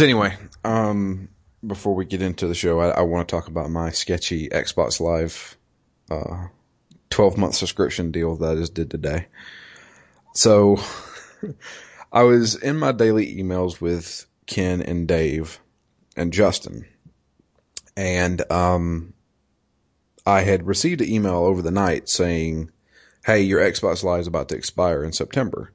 So anyway, um, before we get into the show, I, I want to talk about my sketchy Xbox Live, uh, 12 month subscription deal that I just did today. So I was in my daily emails with Ken and Dave and Justin and, um, I had received an email over the night saying, Hey, your Xbox Live is about to expire in September.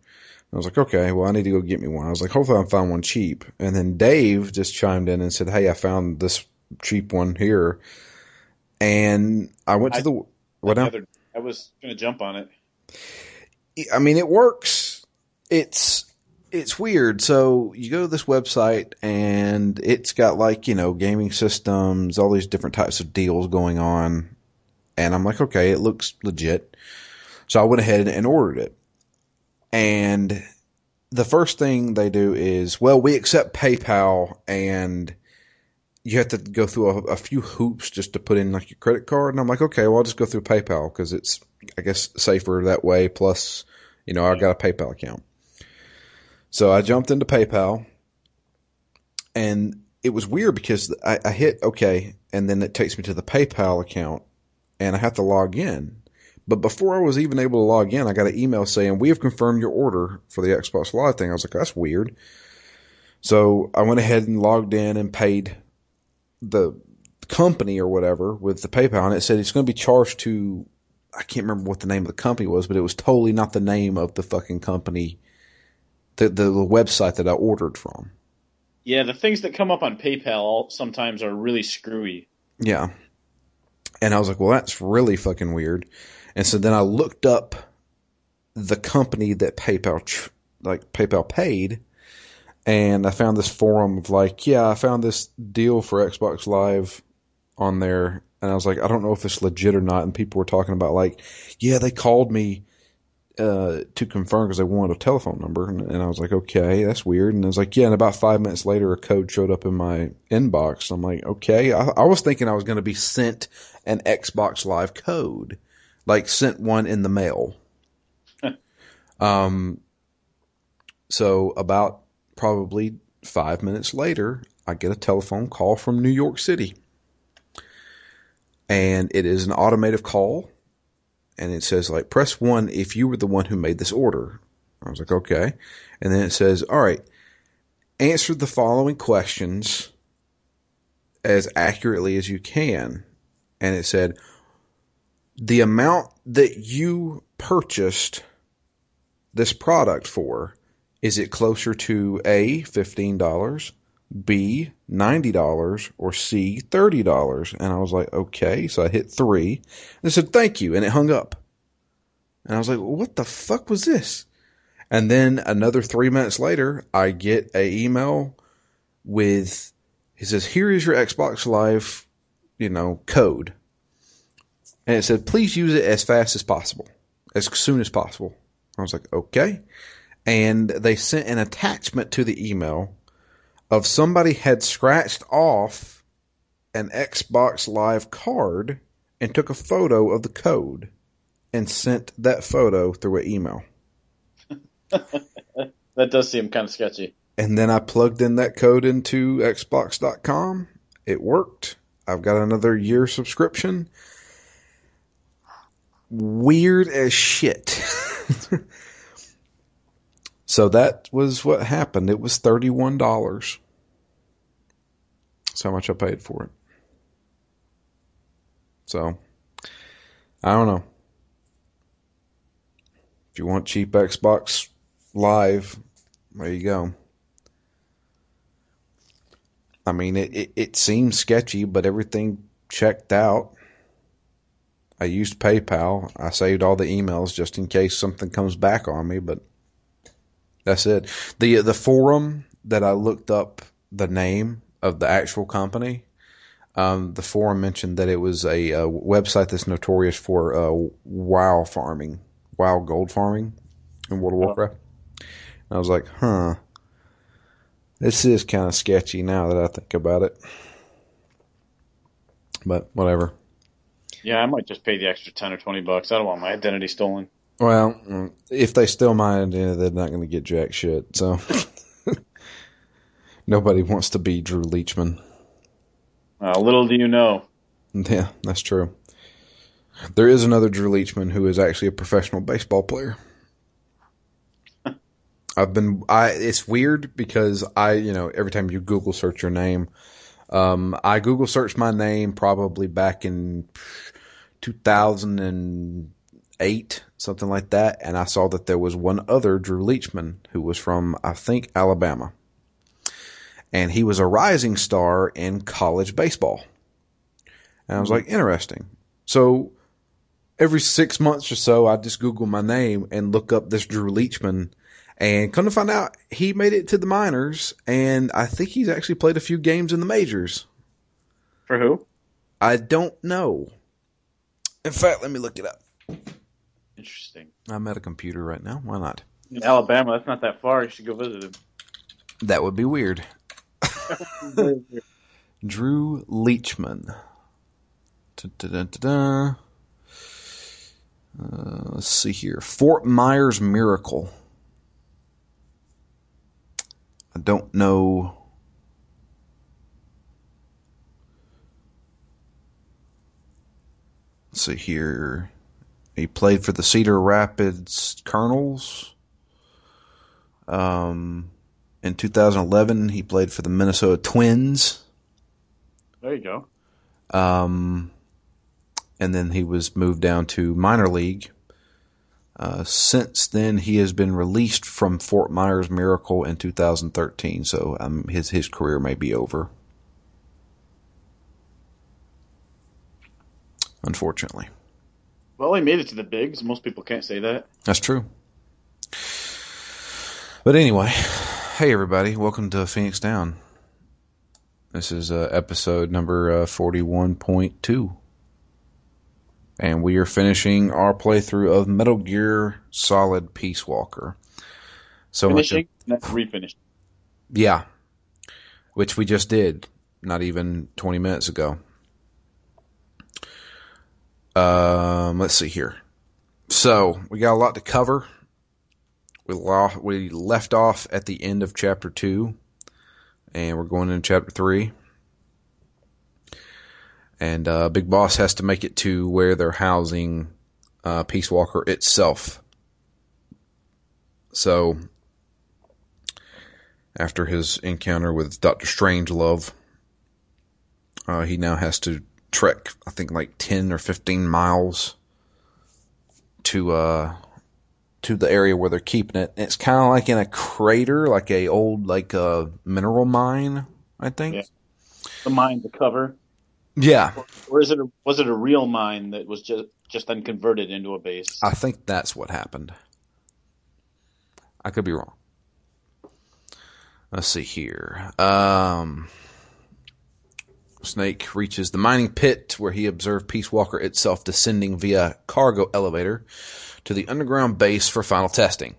I was like, okay, well, I need to go get me one. I was like, hopefully I find one cheap. And then Dave just chimed in and said, hey, I found this cheap one here. And I went to the, what now? Other, I was going to jump on it. I mean, it works. It's, it's weird. So you go to this website and it's got like, you know, gaming systems, all these different types of deals going on. And I'm like, okay, it looks legit. So I went ahead and ordered it. And the first thing they do is, well, we accept PayPal and you have to go through a, a, few hoops just to put in like your credit card. And I'm like, okay, well, I'll just go through PayPal because it's, I guess, safer that way. Plus, you know, I got a PayPal account. So I jumped into PayPal and it was weird because I, I hit okay and then it takes me to the PayPal account and I have to log in. But before I was even able to log in, I got an email saying, we have confirmed your order for the Xbox Live thing. I was like, that's weird. So I went ahead and logged in and paid the company or whatever with the PayPal and it said it's going to be charged to, I can't remember what the name of the company was, but it was totally not the name of the fucking company, the, the, the website that I ordered from. Yeah, the things that come up on PayPal sometimes are really screwy. Yeah. And I was like, well, that's really fucking weird. And so then I looked up the company that PayPal, like PayPal paid, and I found this forum of like, yeah, I found this deal for Xbox Live on there, and I was like, I don't know if it's legit or not. And people were talking about like, yeah, they called me uh, to confirm because they wanted a telephone number, and, and, I was like, okay, that's weird. And I was like, yeah. And about five minutes later, a code showed up in my inbox. I'm like, okay. I, I was thinking I was going to be sent an Xbox Live code like sent one in the mail. um, so about probably five minutes later, I get a telephone call from New York City. And it is an automated call. And it says like, press one if you were the one who made this order. I was like, okay. And then it says, all right, answer the following questions as accurately as you can. And it said, the amount that you purchased this product for, is it closer to A, $15, B, $90, or C, $30? And I was like, okay. So I hit three and it said, thank you. And it hung up. And I was like, what the fuck was this? And then another three minutes later, I get a email with, he says, here is your Xbox Live, you know, code and it said, please use it as fast as possible, as soon as possible. I was like, okay. And they sent an attachment to the email of somebody had scratched off an Xbox Live card and took a photo of the code and sent that photo through an email. that does seem kind of sketchy. And then I plugged in that code into Xbox.com. It worked. I've got another year subscription weird as shit. so that was what happened. It was $31. That's how much I paid for it. So, I don't know. If you want cheap Xbox Live, there you go. I mean, it, it, it seems sketchy, but everything checked out. I used PayPal. I saved all the emails just in case something comes back on me, but that's it. The the forum that I looked up the name of the actual company, um, the forum mentioned that it was a, a website that's notorious for uh, WoW farming, WoW gold farming in World of Warcraft. And I was like, huh, this is kind of sketchy now that I think about it. But whatever. Yeah, I might just pay the extra ten or twenty bucks. I don't want my identity stolen. Well, if they steal my identity, they're not going to get jack shit. So, Nobody wants to be Drew Leachman. Uh, little do you know. Yeah, that's true. There is another Drew Leachman who is actually a professional baseball player. I've been I it's weird because I, you know, every time you Google search your name, um, I Google searched my name probably back in 2008, something like that, and I saw that there was one other Drew Leachman who was from I think Alabama. And he was a rising star in college baseball. And I was like, interesting. So every six months or so, I just Google my name and look up this Drew Leachman. And come to find out, he made it to the minors, and I think he's actually played a few games in the majors. For who? I don't know. In fact, let me look it up. Interesting. I'm at a computer right now. Why not? In Alabama, that's not that far. You should go visit him. That would be weird. Drew Leachman. Uh, let's see here. Fort Myers Miracle. I don't know. Let's see here. He played for the Cedar Rapids Kernels. Um, in 2011, he played for the Minnesota Twins. There you go. Um, and then he was moved down to minor league. Uh, since then, he has been released from Fort Myers Miracle in 2013, so um, his his career may be over. Unfortunately, Well, he made it to the bigs. Most people can't say that. that's true. But anyway, hey everybody, welcome to Phoenix Down. This is uh, episode number uh, 41.2. And we are finishing our playthrough of Metal Gear Solid Peace Walker. So much of- Finishing, and then refinishing. yeah. Which we just did not even 20 minutes ago. Um, let's see here. So, we got a lot to cover. We lo- we left off at the end of chapter 2 and we're going into chapter 3. And uh, Big Boss has to make it to where they're housing uh, Peace Walker itself. So, after his encounter with Doctor Strangelove, uh, he now has to trek, I think, like ten or fifteen miles to uh to the area where they're keeping it. And it's kind of like in a crater, like a old like uh, mineral mine, I think. Yeah. The mine to cover, Yeah, or is it? A, was it a real mine that was just just then converted into a base? I think that's what happened. I could be wrong. Let's see here. Um, Snake reaches the mining pit where he observed Peace Walker itself descending via cargo elevator to the underground base for final testing.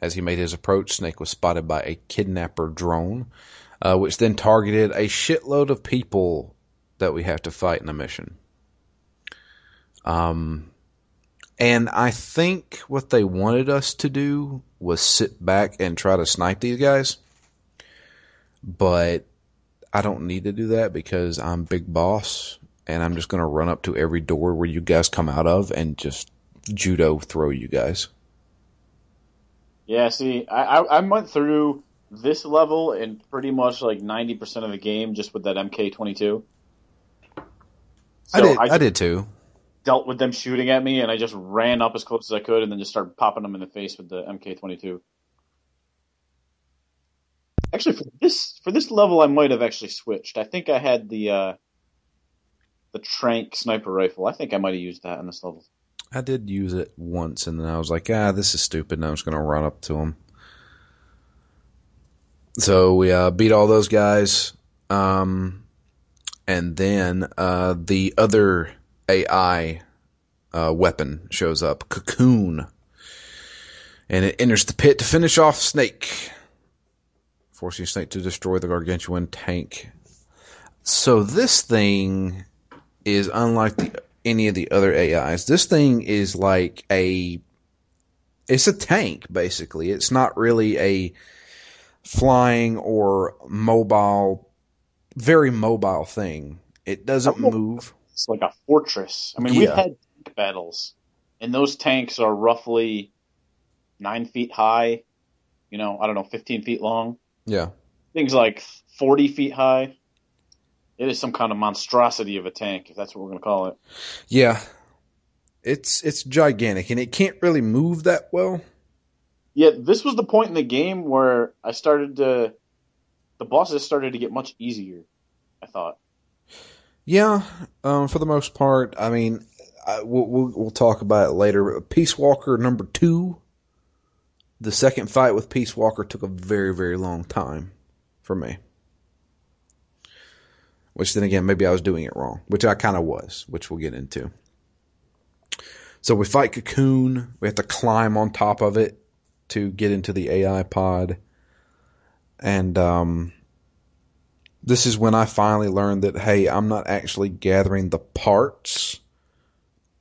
As he made his approach, Snake was spotted by a kidnapper drone, uh, which then targeted a shitload of people that we have to fight in a mission. Um, and I think what they wanted us to do was sit back and try to snipe these guys. But I don't need to do that because I'm big boss and I'm just going to run up to every door where you guys come out of and just judo throw you guys. Yeah, see, I, I, I went through this level in pretty much like 90% of the game just with that MK22. So I did. I, I did too. Dealt with them shooting at me, and I just ran up as close as I could, and then just started popping them in the face with the MK22. Actually, for this for this level, I might have actually switched. I think I had the uh, the Trank sniper rifle. I think I might have used that in this level. I did use it once, and then I was like, ah, this is stupid, and I was going to run up to him. So we uh, beat all those guys. Um, and then uh, the other AI uh, weapon shows up, Cocoon, and it enters the pit to finish off Snake, forcing Snake to destroy the gargantuan tank. So this thing is unlike the any of the other AIs. This thing is like a it's a tank basically. It's not really a flying or mobile, very mobile thing. It doesn't move. It's like a fortress. I mean, we've had tank battles, and those tanks are roughly nine feet high. You know, I don't know, fifteen feet long. Yeah. Things like forty feet high. It is some kind of monstrosity of a tank, if that's what we're going to call it. Yeah. It's it's gigantic and it can't really move that well. Yeah, this was the point in the game where I started to. The bosses started to get much easier. I thought. Yeah, um, for the most part. I mean, I, we'll, we'll we'll talk about it later. Peace Walker number two. The second fight with Peace Walker took a very very long time for me. Which then again, maybe I was doing it wrong, which I kind of was, which we'll get into. So we fight Cocoon. We have to climb on top of it to get into the AI pod. And um, this is when I finally learned that, hey, I'm not actually gathering the parts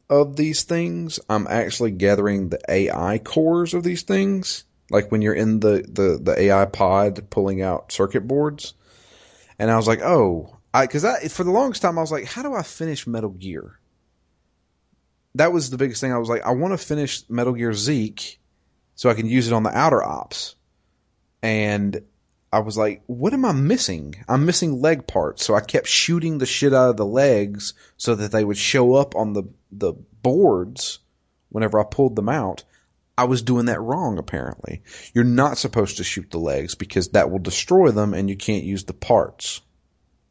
of these things. I'm actually gathering the AI cores of these things. Like when you're in the, the, the AI pod pulling out circuit boards. And I was like, oh, I, cause I, for the longest time, I was like, how do I finish Metal Gear? That was the biggest thing. I was like, I want to finish Metal Gear Zeke so I can use it on the outer ops. And I was like, what am I missing? I'm missing leg parts. So I kept shooting the shit out of the legs so that they would show up on the, the boards whenever I pulled them out. I was doing that wrong, apparently. You're not supposed to shoot the legs because that will destroy them and you can't use the parts.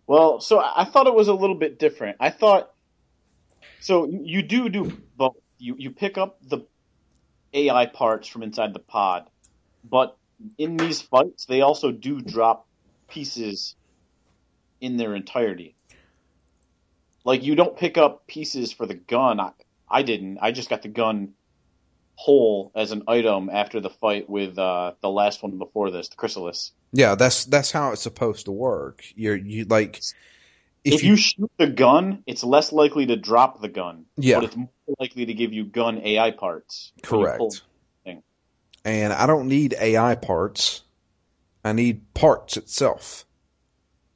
Well, so I thought it was a little bit different. I thought so. You do do both. You you pick up the AI parts from inside the pod, but in these fights, they also do drop pieces in their entirety. Like you don't pick up pieces for the gun. I, I didn't. I just got the gun whole as an item after the fight with uh, the last one before this, the Chrysalis. Yeah, that's that's how it's supposed to work. You're you like If, you, shoot the gun, it's less likely to drop the gun. Yeah. But it's more likely to give you gun AI parts. you correct. And I don't need AI parts. I need parts itself.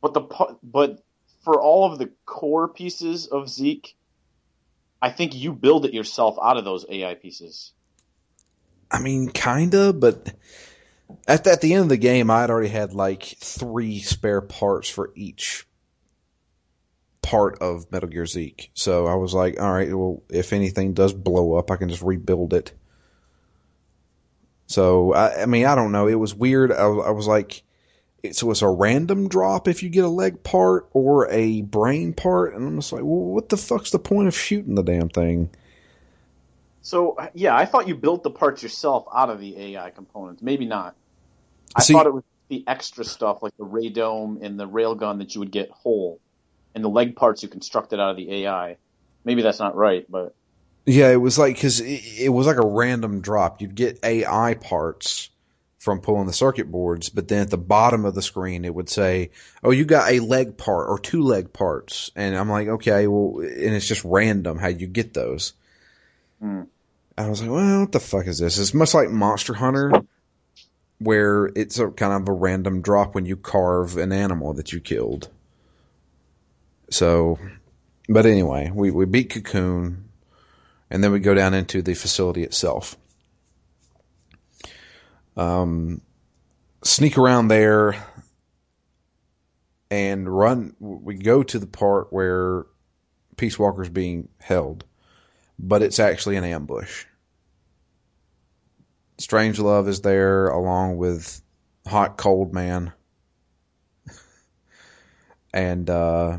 But the but for all of the core pieces of Zeke, I think you build it yourself out of those AI pieces. I mean, kinda, but at the, at the end of the game, I had already had like three spare parts for each part of Metal Gear Zeke. So I was like, all right, well, if anything does blow up, I can just rebuild it. So I, I mean, I don't know. It was weird. I, was- I was like, it, so it's a random drop if you get a leg part or a brain part, and I'm just like, well, what the fuck's the point of shooting the damn thing? So uh, yeah, I thought you built the parts yourself out of the AI components. Maybe not. I See- thought it was the extra stuff like the radome and the railgun that you would get whole, and the leg parts you constructed out of the AI. Maybe that's not right, but Yeah, it was like because it, it was like a random drop. You'd get AI parts from pulling the circuit boards, but then at the bottom of the screen it would say, "Oh, you got a leg part or two leg parts," and I'm like, "Okay, well," and it's just random how you get those. Hmm. I was like, "Well, what the fuck is this?" It's much like Monster Hunter, where it's a kind of a random drop when you carve an animal that you killed. So, but anyway, we we beat Cocoon and then we go down into the facility itself. Um, sneak around there and run. We go to the part where Peace Walker's being held, but it's actually an ambush. Strangelove is there along with Hot Coldman. and uh,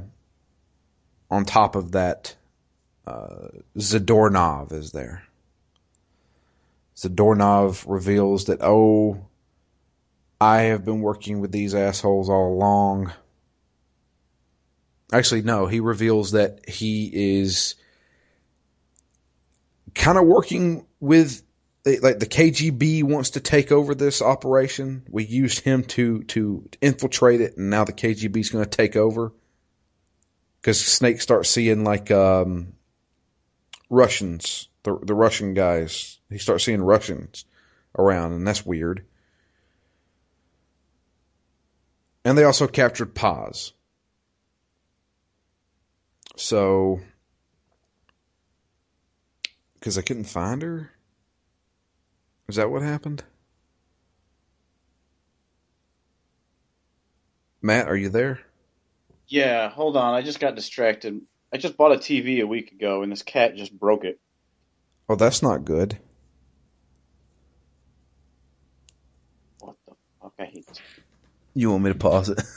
on top of that, uh, Zadornov is there. Zadornov reveals that, oh, I have been working with these assholes all along. Actually, no, he reveals that he is kind of working with, like, the KGB wants to take over this operation. We used him to, to infiltrate it, and now the KGB is going to take over. Because Snake starts seeing, like, um, Russians, the the Russian guys. He starts seeing Russians around, and that's weird. And they also captured Paz. So, because I couldn't find her? Is that what happened? Matt, are you there? Yeah, hold on. I just got distracted. I just bought a TV a week ago, and this cat just broke it. Oh, that's not good. What the fuck? I hate this. You want me to pause it?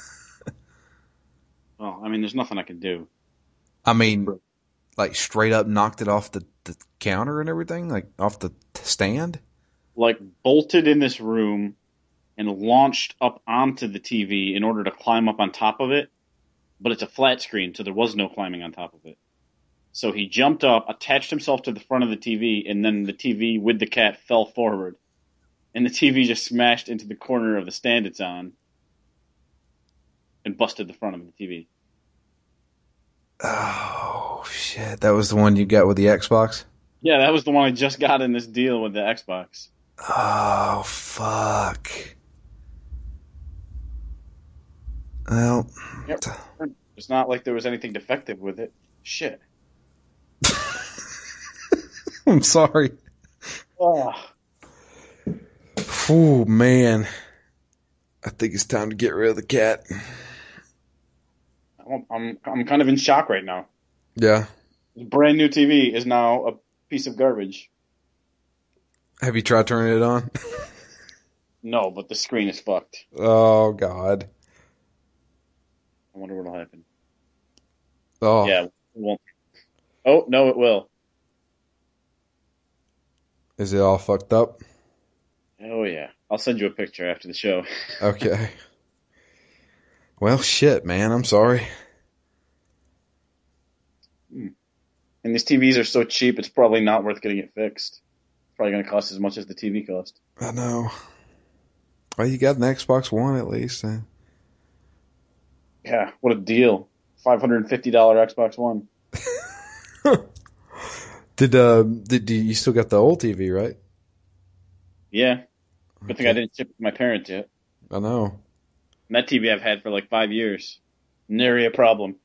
Well, I mean, there's nothing I can do. I mean, like straight up knocked it off the, the counter and everything, like off the stand. Like bolted in this room and launched up onto the TV in order to climb up on top of it, but it's a flat screen, so there was no climbing on top of it. So he jumped up, attached himself to the front of the TV, and then the TV with the cat fell forward. And the TV just smashed into the corner of the stand it's on and busted the front of the TV. Oh shit! That was the one you got with the Xbox. Yeah, that was the one I just got in this deal with the Xbox. Oh fuck! Well, Yep. It's not like there was anything defective with it. Shit. I'm sorry. Oh, Oh man, I think it's time to get rid of the cat. I'm, I'm I'm kind of in shock right now. Yeah. The brand new TV is now a piece of garbage. Have you tried turning it on? No, but the screen is fucked. Oh god. I wonder what'll happen. Oh. Yeah, it won't. Oh no, it will. Is it all fucked up? Oh yeah, I'll send you a picture after the show. Okay. well, shit, man. I'm sorry. Hmm. And these TVs are so cheap, it's probably not worth getting it fixed. It's probably going to cost as much as the TV cost. I know. Well, you got an Xbox One at least. Yeah, what a deal! Five hundred and fifty dollar Xbox One. Did uh did you, you still got the old TV, right? Yeah, good thing I didn't ship it to my parents yet. I know. And that TV I've had for like five years. Nary a problem.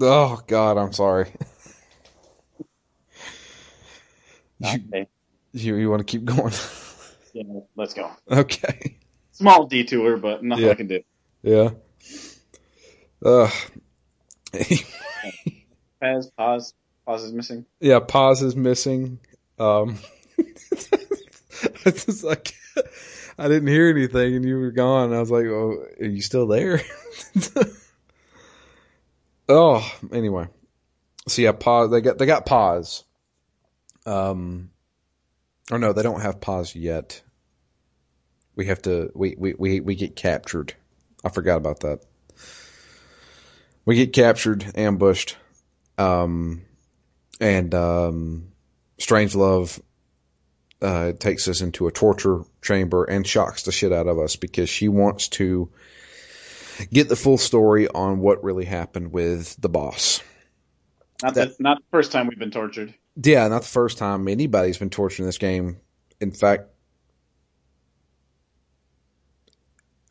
Oh God, I'm sorry. you, Okay. you you want to keep going? Yeah, let's go. okay. Small detour, but nothing Yeah. I can do. Yeah. Uh. Paz, Paz, Paz is missing. yeah. Paz is missing. Um. it's just like I didn't hear anything, and you were gone. I was like, "Oh, are you still there?" oh, anyway. So yeah, Paz. They got they got Paz. Um. Or no, they don't have Paz yet. We have to. We we we we get captured. I forgot about that. We get captured, ambushed, um, and um, Strangelove uh, takes us into a torture chamber and shocks the shit out of us because she wants to get the full story on what really happened with the boss. Not That- the, not the first time we've been tortured. Yeah, not the first time anybody's been tortured in this game. In fact,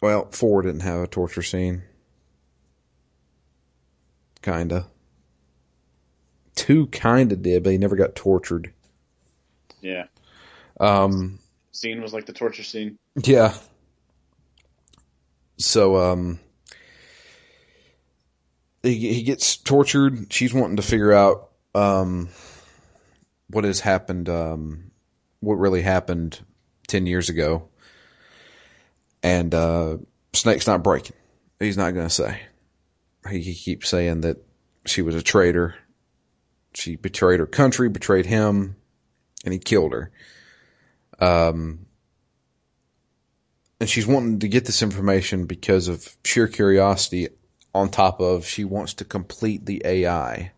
well, four didn't have a torture scene. Kinda. Two kinda did, but he never got tortured. Yeah, Um, scene was like the torture scene. yeah. So, um, he, he gets tortured. She's wanting to figure out, um, what has happened, um, what really happened 10 years ago. And, uh, Snake's not breaking. He's not going to say. He, he keeps saying that she was a traitor. She betrayed her country, betrayed him, and he killed her. Um, and she's wanting to get this information because of sheer curiosity on top of she wants to complete the AI.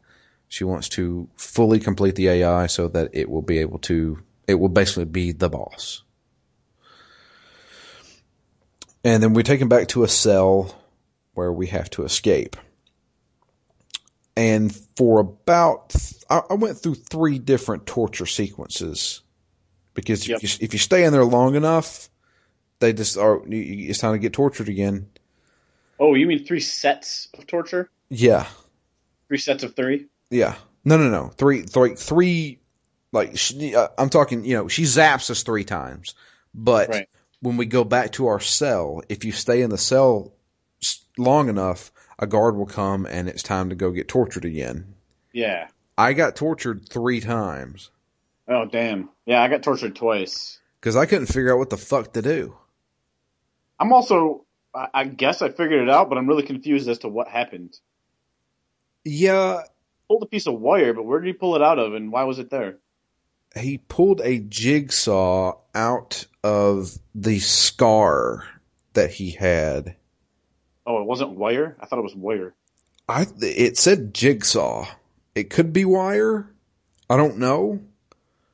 She wants to fully complete the AI so that it will be able to, it will basically be the boss. And then we're taken back to a cell where we have to escape. And for about, I, I went through three different torture sequences because Yep. if, you, if you stay in there long enough, They just are. It's time to get tortured again. Oh, you mean three sets of torture? Yeah, Three sets of three? yeah. No, no, no. Three, three, three. Like she, uh, I'm talking. You know, she zaps us three times, but Right. When we go back to our cell, if you stay in the cell long enough, a guard will come and it's time to go get tortured again. Yeah. I got tortured three times Oh, damn. Yeah, I got tortured twice. because I couldn't figure out what the fuck to do. I'm also, I, guess I figured it out, but I'm really confused as to what happened. Yeah, Pulled a piece of wire, but where did he pull it out of, and why was it there? He pulled a jigsaw out of the scar that he had. Oh, it wasn't wire. I thought it was wire. I it said jigsaw. It could be wire. I don't know.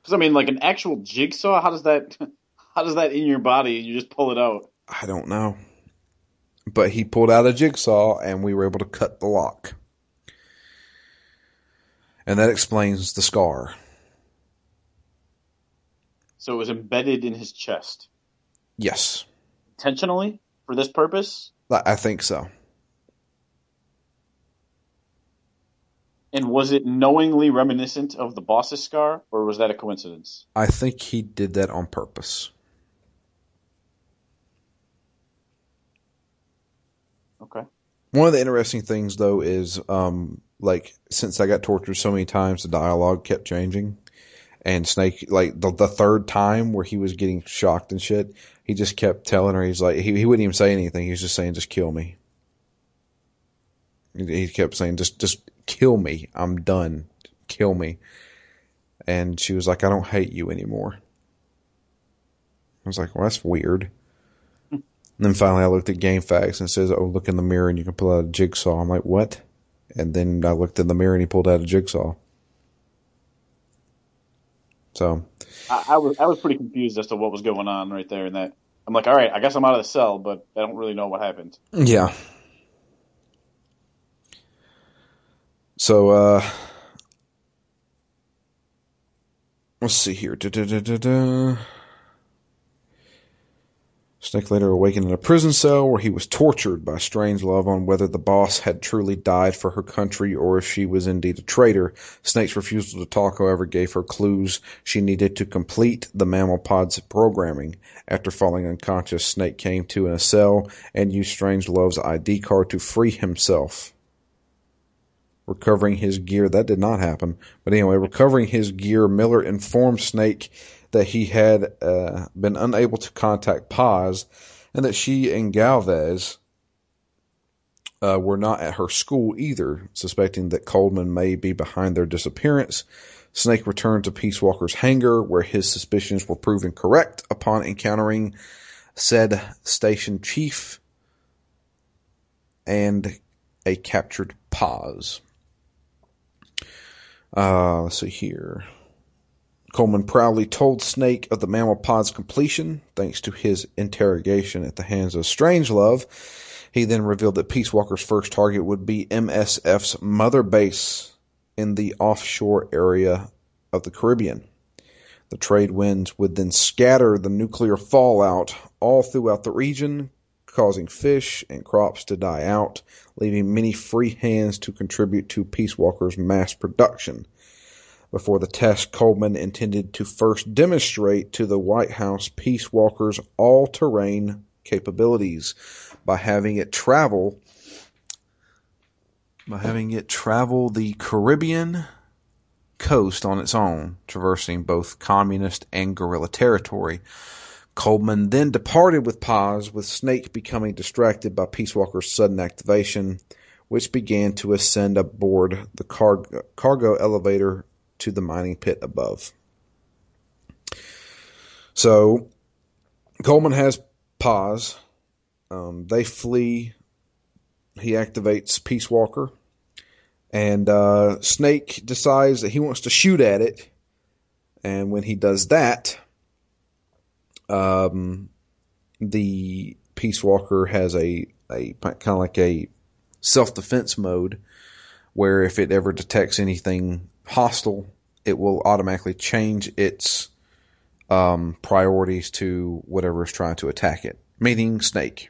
Because I mean, like an actual jigsaw. How does that? How does that in your body? You just pull it out. I don't know. But he pulled out a jigsaw and we were able to cut the lock. And that explains the scar. So it was embedded in his chest Yes. intentionally for this purpose. I think so. And was it knowingly reminiscent of the boss's scar, or was that a coincidence? I think he did that on purpose. Okay. One of the interesting things though is um like since I got tortured so many times the dialogue kept changing. And Snake like the the third time where he was getting shocked and shit, he just kept telling her he's like he he wouldn't even say anything, he was just saying just kill me. He- kept saying just just kill me. I'm done. Kill me. And she was like I don't hate you anymore. I was like, well, that's weird. And then finally I looked at GameFAQs and it says, oh, look in the mirror and you can pull out a jigsaw. I'm like, what? And then I looked in the mirror and he pulled out a jigsaw. So, I, I was I was pretty confused as to what was going on right there. And that I'm like, all right, I guess I'm out of the cell, but I don't really know what happened. yeah. So, uh, let's see here. Da-da-da-da-da. Snake later awakened in a prison cell where he was tortured by Strangelove on whether the boss had truly died for her country or if she was indeed a traitor. Snake's refusal to talk, however, gave her clues she needed to complete the mammal pod's programming. After falling unconscious, Snake came to in a cell and used Strangelove's ID card to free himself. Recovering his gear, that did not happen. But anyway, recovering his gear, Miller informed Snake that he had uh, been unable to contact Paz and that she and Galvez uh, were not at her school either, suspecting that Coldman may be behind their disappearance. Snake returned to Peace Walker's hangar, where his suspicions were proven correct upon encountering said station chief and a captured Paz. Uh, let's see here. Coldman proudly told Snake of the mammal pod's completion, thanks to his interrogation at the hands of Strangelove. He then revealed that Peace Walker's first target would be MSF's mother base in the offshore area of the Caribbean. The trade winds would then scatter the nuclear fallout all throughout the region, causing fish and crops to die out, leaving many free hands to contribute to Peace Walker's mass production. Before the test, Coldman intended to first demonstrate to the White House Peace Walker's all-terrain capabilities by having it travel by having it travel the Caribbean coast on its own, traversing both communist and guerrilla territory. Coldman then departed with Paz, with Snake becoming distracted by Peace Walker's sudden activation, which began to ascend aboard the cargo, cargo elevator to the mining pit above. So, Coldman has Paz. Um, they flee. He activates Peace Walker. And uh, Snake decides that he wants to shoot at it. And when he does that, um, the Peace Walker has a, a kind of like a self defense mode where if it ever detects anything hostile, it will automatically change its um, priorities to whatever is trying to attack it, meaning Snake.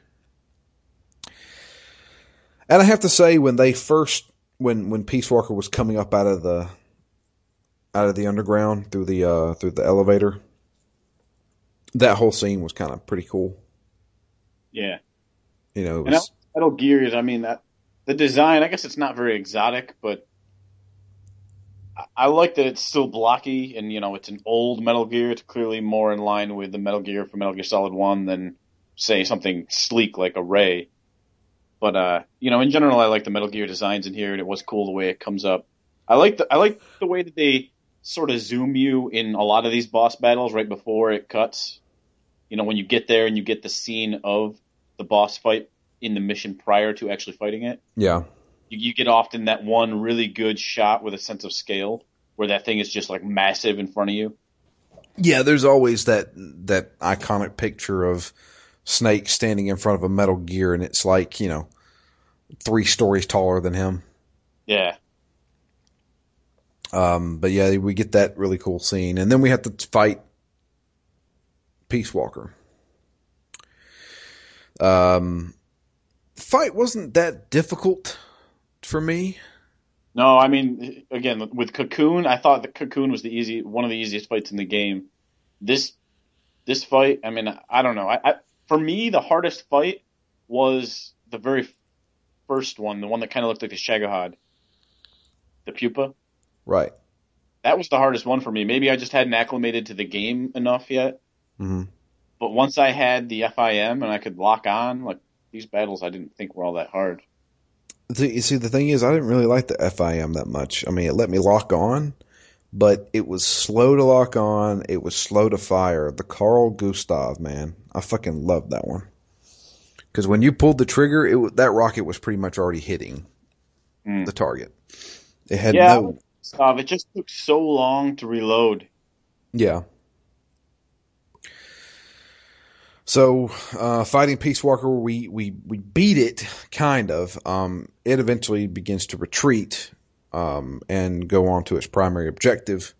And I have to say, when they first, when when Peace Walker was coming up out of the out of the underground through the uh, through the elevator, that whole scene was kind of pretty cool. Yeah, You know, it and was, Metal Gear is. I mean, that the design. I guess it's not very exotic, but I, like that it's still blocky, and you know, it's an old Metal Gear. It's clearly more in line with the Metal Gear from Metal Gear Solid One than say something sleek like a Ray. But uh, you know, in general, I like the Metal Gear designs in here, and it was cool the way it comes up. I like the I like the way that they sort of zoom you in a lot of these boss battles right before it cuts. You know, when you get there and you get the scene of the boss fight in the mission prior to actually fighting it, yeah, you, get often that one really good shot with a sense of scale where that thing is just like massive in front of you. yeah. There's always that that iconic picture of Snake standing in front of a Metal Gear, and it's like you know three stories taller than him. Yeah. Um, but yeah, we get that really cool scene, and then we have to fight Peace Walker. Um, fight wasn't that difficult for me. No, I mean, again, with Cocoon, I thought that Cocoon was the easy, one of the easiest fights in the game. This, this fight, I mean, I don't know. I, I for me, the hardest fight was the very first one, the one that kind of looked like a Shagohod, the pupa. Right. That was the hardest one for me. Maybe I just hadn't acclimated to the game enough yet. hmm But once I had the FIM and I could lock on, like these battles, I didn't think were all that hard. You see, the thing is, I didn't really like the FIM that much. I mean, it let me lock on, but it was slow to lock on. It was slow to fire. The Carl Gustav, man, I fucking loved that one. Because when you pulled the trigger, it that rocket was pretty much already hitting Mm. the target. It had Yeah. no, it just took so long to reload. yeah. So, uh, fighting Peace Walker, we, we, we beat it, kind of. Um, it eventually begins to retreat, um, and go on to its primary objective,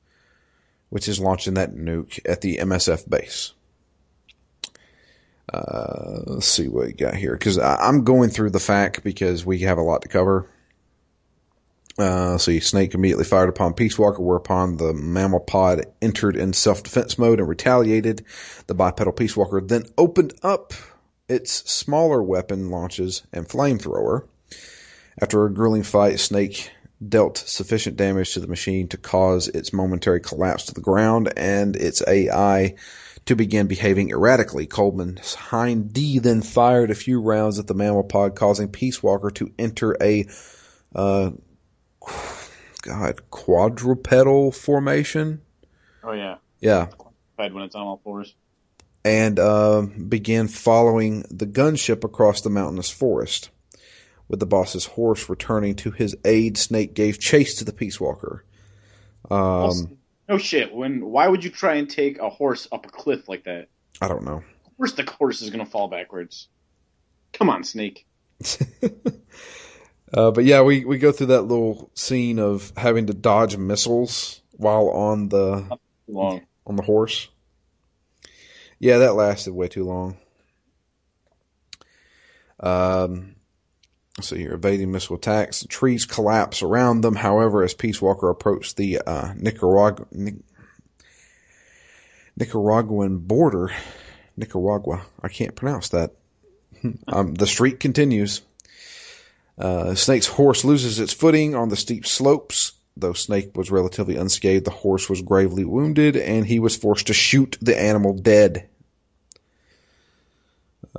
which is launching that nuke at the MSF base. Uh, let's see what we got here, cause I, I'm going through the fact because we have a lot to cover. Uh, see, Snake immediately fired upon Peace Walker, whereupon the mammal pod entered in self-defense mode and retaliated. The bipedal Peace Walker then opened up its smaller weapon launches and flamethrower. After a grueling fight, Snake dealt sufficient damage to the machine to cause its momentary collapse to the ground and its AI to begin behaving erratically. Coldman's Hind D then fired a few rounds at the mammal pod, causing Peace Walker to enter a uh, God, quadrupedal formation. Oh yeah, Yeah. when it's on all fours. And uh, began following the gunship across the mountainous forest. With the boss's horse returning to his aid, Snake gave chase to the Peace Walker. Um, no shit. When why would you try and take a horse up a cliff like that? I don't know. Of course, the horse is gonna fall backwards. Come on, Snake. Uh, but yeah, we, we go through that little scene of having to dodge missiles while on the long. on the horse. Yeah, that lasted way too long. Um, let's see here. Evading missile attacks. The trees collapse around them. However, as Peace Walker approached the uh, Nicaragua, Nic- Nicaraguan border, Nicaragua, I can't pronounce that. um, the streak continues. Uh, Snake's horse loses its footing on the steep slopes. Though Snake was relatively unscathed, the horse was gravely wounded, and he was forced to shoot the animal dead.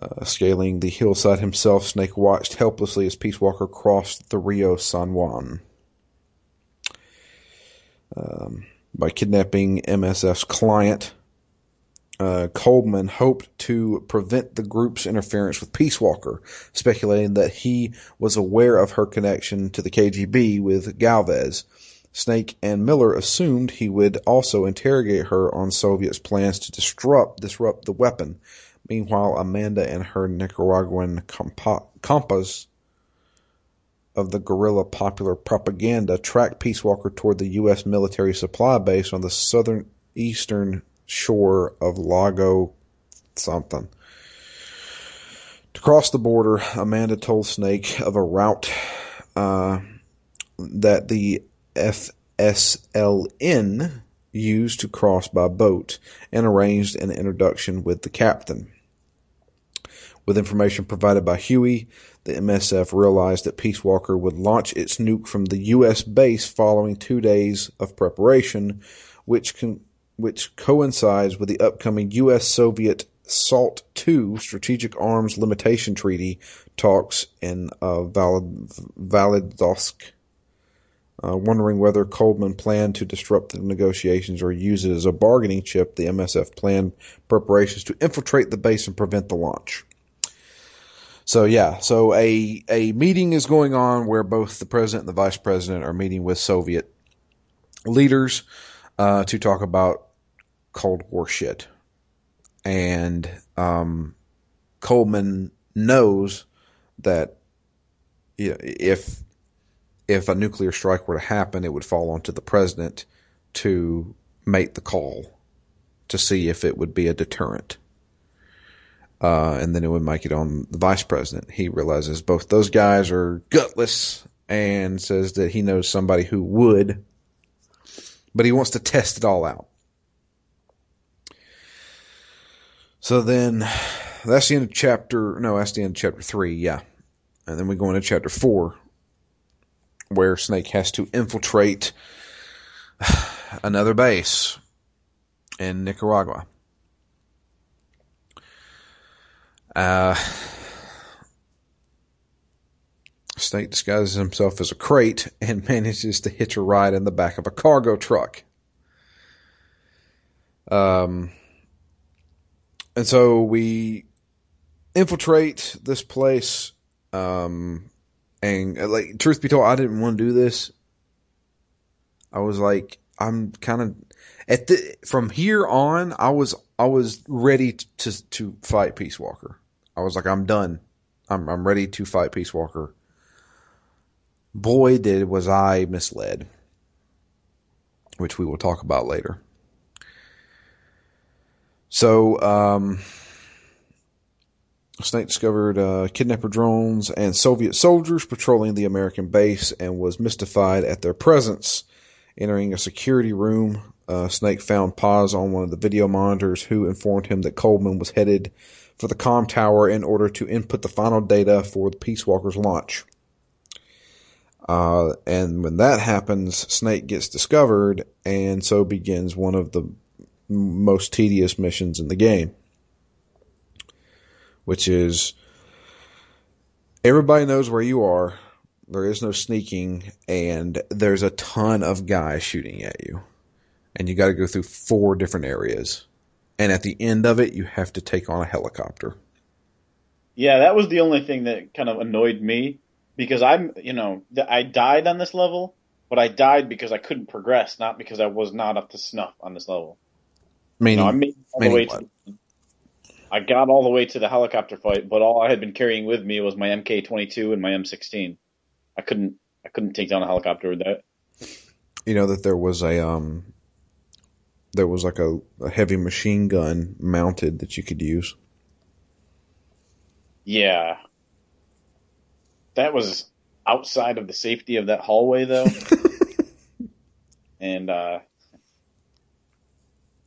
Uh, scaling the hillside himself, Snake watched helplessly as Peace Walker crossed the Rio San Juan. Um, by kidnapping MSF's client, uh, Coldman hoped to prevent the group's interference with Peace Walker, speculating that he was aware of her connection to the KGB with Galvez. Snake and Miller assumed he would also interrogate her on Soviets' plans to disrupt disrupt the weapon. Meanwhile, Amanda and her Nicaraguan compa- compas of the guerrilla popular propaganda tracked Peace Walker toward the U.S. military supply base on the southern eastern shore of Lago something. To cross the border, Amanda told Snake of a route uh, that the FSLN used to cross by boat and arranged an introduction with the captain. With information provided by Huey, the MSF realized that Peace Walker would launch its nuke from the U.S. base following two days of preparation, which con- which coincides with the upcoming U.S.-Soviet SALT II Strategic Arms Limitation Treaty talks in uh. Uh, wondering whether Coldman planned to disrupt the negotiations or use it as a bargaining chip, the MSF planned preparations to infiltrate the base and prevent the launch. So yeah, so a a meeting is going on where both the president and the vice president are meeting with Soviet leaders uh, to talk about Cold War shit, and um, Coldman knows that you know, if if a nuclear strike were to happen, it would fall onto the president to make the call to see if it would be a deterrent uh, and then it would make it on the vice president. He realizes both those guys are gutless and says that he knows somebody who would, but he wants to test it all out. So then that's the end of chapter, no, that's the end of chapter three, yeah. And then we go into chapter four, where Snake has to infiltrate another base in Nicaragua. Uh, Snake disguises himself as a crate and manages to hitch a ride in the back of a cargo truck. Um, and so we infiltrate this place. Um, and uh, like, truth be told, I didn't want to do this. I was like, I'm kind of at the from here on. I was I was ready to to fight Peace Walker. I was like, I'm done. I'm I'm ready to fight Peace Walker. Boy, did was I misled, which we will talk about later. So, um, Snake discovered uh, kidnapper drones and Soviet soldiers patrolling the American base and was mystified at their presence. Entering a security room, uh, Snake found Paz on one of the video monitors who informed him that Coldman was headed for the com tower in order to input the final data for the Peace Walker's launch. Uh, and when that happens, Snake gets discovered, and so begins one of the most tedious missions in the game, which is everybody knows where you are. There is no sneaking, and there's a ton of guys shooting at you, and you got to go through four different areas and at the end of it, you have to take on a helicopter. Yeah, that was the only thing that kind of annoyed me because I'm, you know, I died on this level, but I died because I couldn't progress, not because I was not up to snuff on this level. Meaning, you know, I made all the way to, I got all the way to the helicopter fight, but all I had been carrying with me was my MK22 and my M16. I couldn't, I couldn't take down a helicopter with that. You know that there was a um there was like a, a heavy machine gun mounted that you could use. Yeah. That was outside of the safety of that hallway though. and uh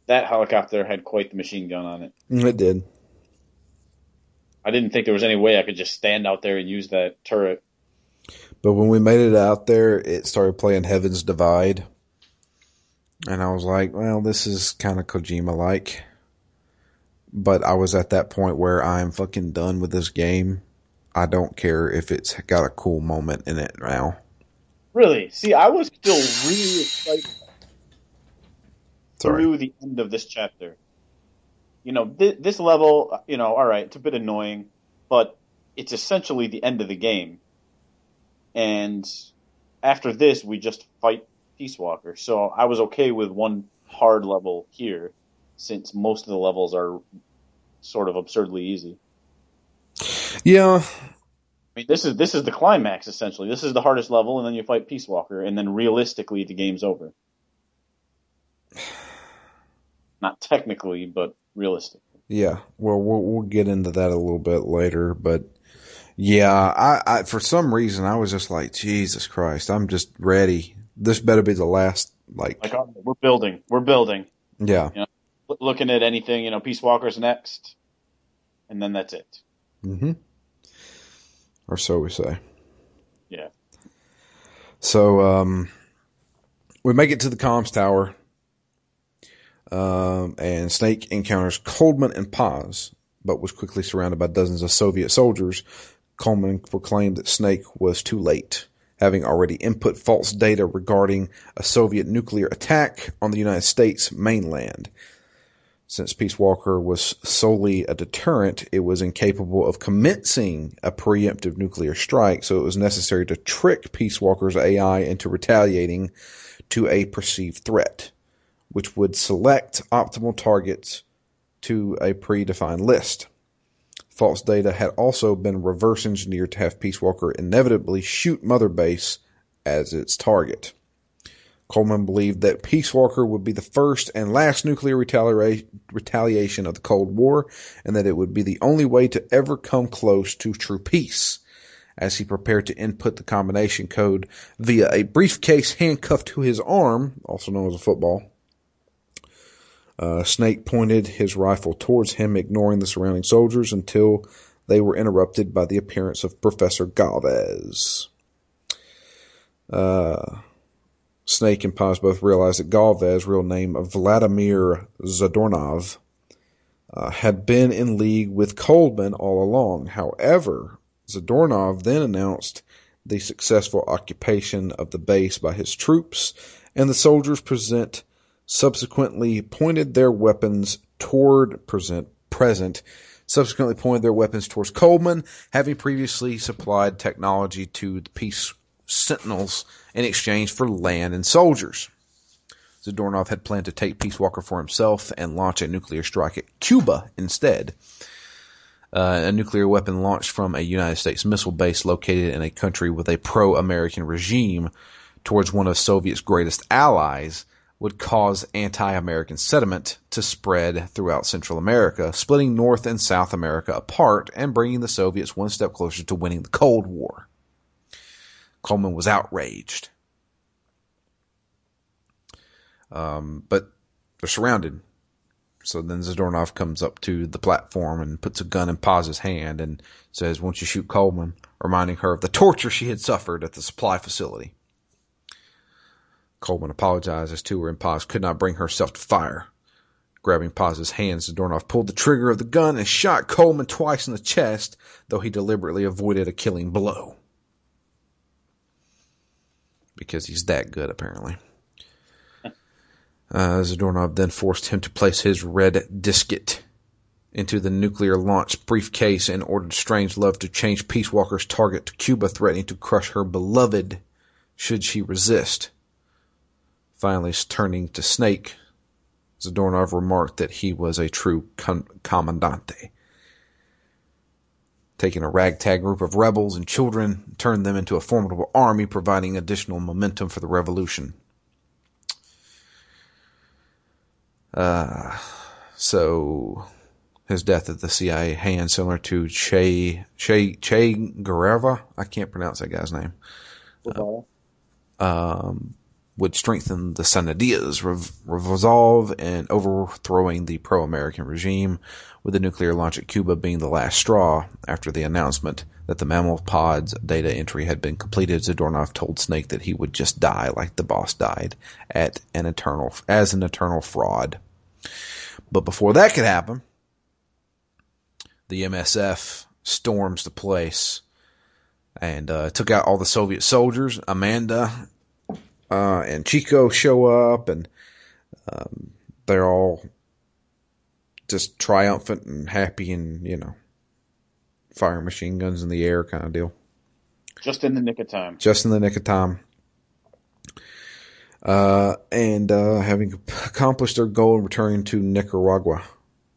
that helicopter had quite the machine gun on it. It did. I didn't think there was any way I could just stand out there and use that turret. But when we made it out there, it started playing Heaven's Divide. And I was like, well, this is kind of Kojima like. But I was at that point where I'm fucking done with this game. I don't care if it's got a cool moment in it now. Really? See, I was still really excited Sorry. through the end of this chapter. You know, th- this level, you know, all right, it's a bit annoying, but it's essentially the end of the game. And after this, we just fight Peace Walker. So I was okay with one hard level here, since most of the levels are sort of absurdly easy. Yeah. I mean, this is this is the climax essentially. This is the hardest level, and then you fight Peace Walker, and then realistically, the game's over. not technically, but realistically. Yeah, well, we'll we'll get into that a little bit later, but yeah, I, I for some reason I was just like, Jesus Christ, I'm just ready. This better be the last. Like, Like, oh, we're building, we're building. yeah, L- looking at anything, you know, Peace Walker's next, and then that's it. Hmm or so we say. Yeah. So um, we make it to the comms tower, um, and Snake encounters Coldman and Paz, but was quickly surrounded by dozens of Soviet soldiers. Coldman proclaimed that Snake was too late, having already input false data regarding a Soviet nuclear attack on the United States mainland. Since Peace Walker was solely a deterrent, it was incapable of commencing a preemptive nuclear strike, so it was necessary to trick Peace Walker's AI into retaliating to a perceived threat, which would select optimal targets to a predefined list. False data had also been reverse engineered to have Peace Walker inevitably shoot Mother Base as its target. Coldman believed that Peace Walker would be the first and last nuclear retaliation of the Cold War, and that it would be the only way to ever come close to true peace. As he prepared to input the combination code via a briefcase handcuffed to his arm, also known as a football, uh, Snake pointed his rifle towards him, ignoring the surrounding soldiers until they were interrupted by the appearance of Professor Galvez. Uh, Snake and Paz both realized that Galvez, real name Vladimir Zadornov, uh, had been in league with Coldman all along. However, Zadornov then announced the successful occupation of the base by his troops, and the soldiers present subsequently pointed their weapons toward present present subsequently pointed their weapons towards Coldman, having previously supplied technology to the peace sentinels in exchange for land and soldiers. Zadornov had planned to take Peace Walker for himself and launch a nuclear strike at Cuba instead. Uh, a nuclear weapon launched from a United States missile base located in a country with a pro-American regime towards one of Soviet's greatest allies would cause anti-American sentiment to spread throughout Central America, splitting North and South America apart and bringing the Soviets one step closer to winning the Cold War. Coldman was outraged. Um, but they're surrounded. So then Zadornov comes up to the platform and puts a gun in Paz's hand and says, won't you shoot Coldman? Reminding her of the torture she had suffered at the supply facility. Coldman apologizes to her and Paz could not bring herself to fire. Grabbing Paz's hands, Zadornov pulled the trigger of the gun and shot Coldman twice in the chest, though he deliberately avoided a killing blow. Because he's that good, apparently. Uh, Zadornov then forced him to place his red disket into the nuclear launch briefcase and ordered Strangelove to change Peace Walker's target to Cuba, threatening to crush her beloved should she resist. Finally, turning to Snake, Zadornov remarked that he was a true commandante. Taking a ragtag group of rebels and children, turned them into a formidable army, providing additional momentum for the revolution. Uh, so his death at the CIA hand, similar to Che Che Che Guevara. I can't pronounce that guy's name. Uh, um, would strengthen the Sanadias' rev- resolve in overthrowing the pro-American regime, with the nuclear launch at Cuba being the last straw. After the announcement that the mammal pod's data entry had been completed, Zadornov told Snake that he would just die like the boss died at an eternal as an eternal fraud. But before that could happen, the MSF storms the place and uh, took out all the Soviet soldiers. Amanda uh, and Chico show up, and um, they're all just triumphant and happy, and you know, fire machine guns in the air kind of deal. Just in the nick of time. Just in the nick of time. Uh, and uh, having accomplished their goal returning to Nicaragua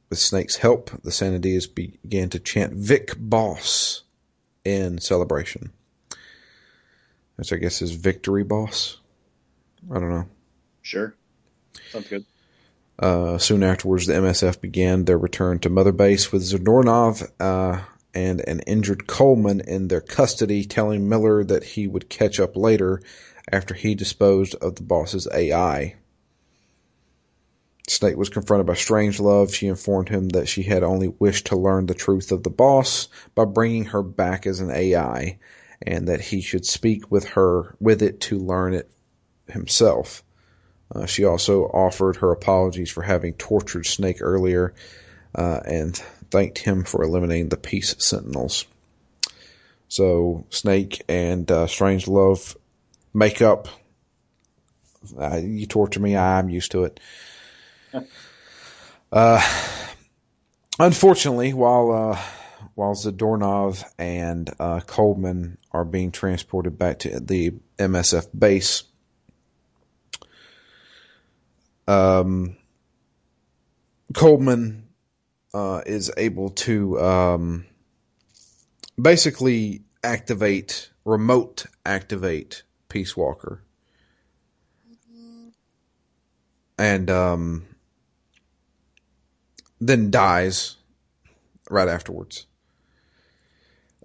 with Snake's help, the Sanadias began to chant Vic Boss in celebration. Which I guess is Victory Boss. I don't know. Sure. Sounds good. Uh, soon afterwards, the MSF began their return to Mother Base with Zadornov uh, and an injured Coldman in their custody, telling Miller that he would catch up later after he disposed of the boss's AI. Snake was confronted by Strangelove. She informed him that she had only wished to learn the truth of the boss by bringing her back as an AI, and that he should speak with her with it to learn it himself. Uh, she also offered her apologies for having tortured Snake earlier, uh, and thanked him for eliminating the Peace Sentinels. So Snake and uh, Strangelove make up. Uh, you torture me, I'm used to it. Uh, unfortunately, while uh, while Zadornov and uh, Coldman are being transported back to the MSF base, um, Coldman uh, is able to um, basically activate, remote activate Peace Walker. And um, then dies right afterwards.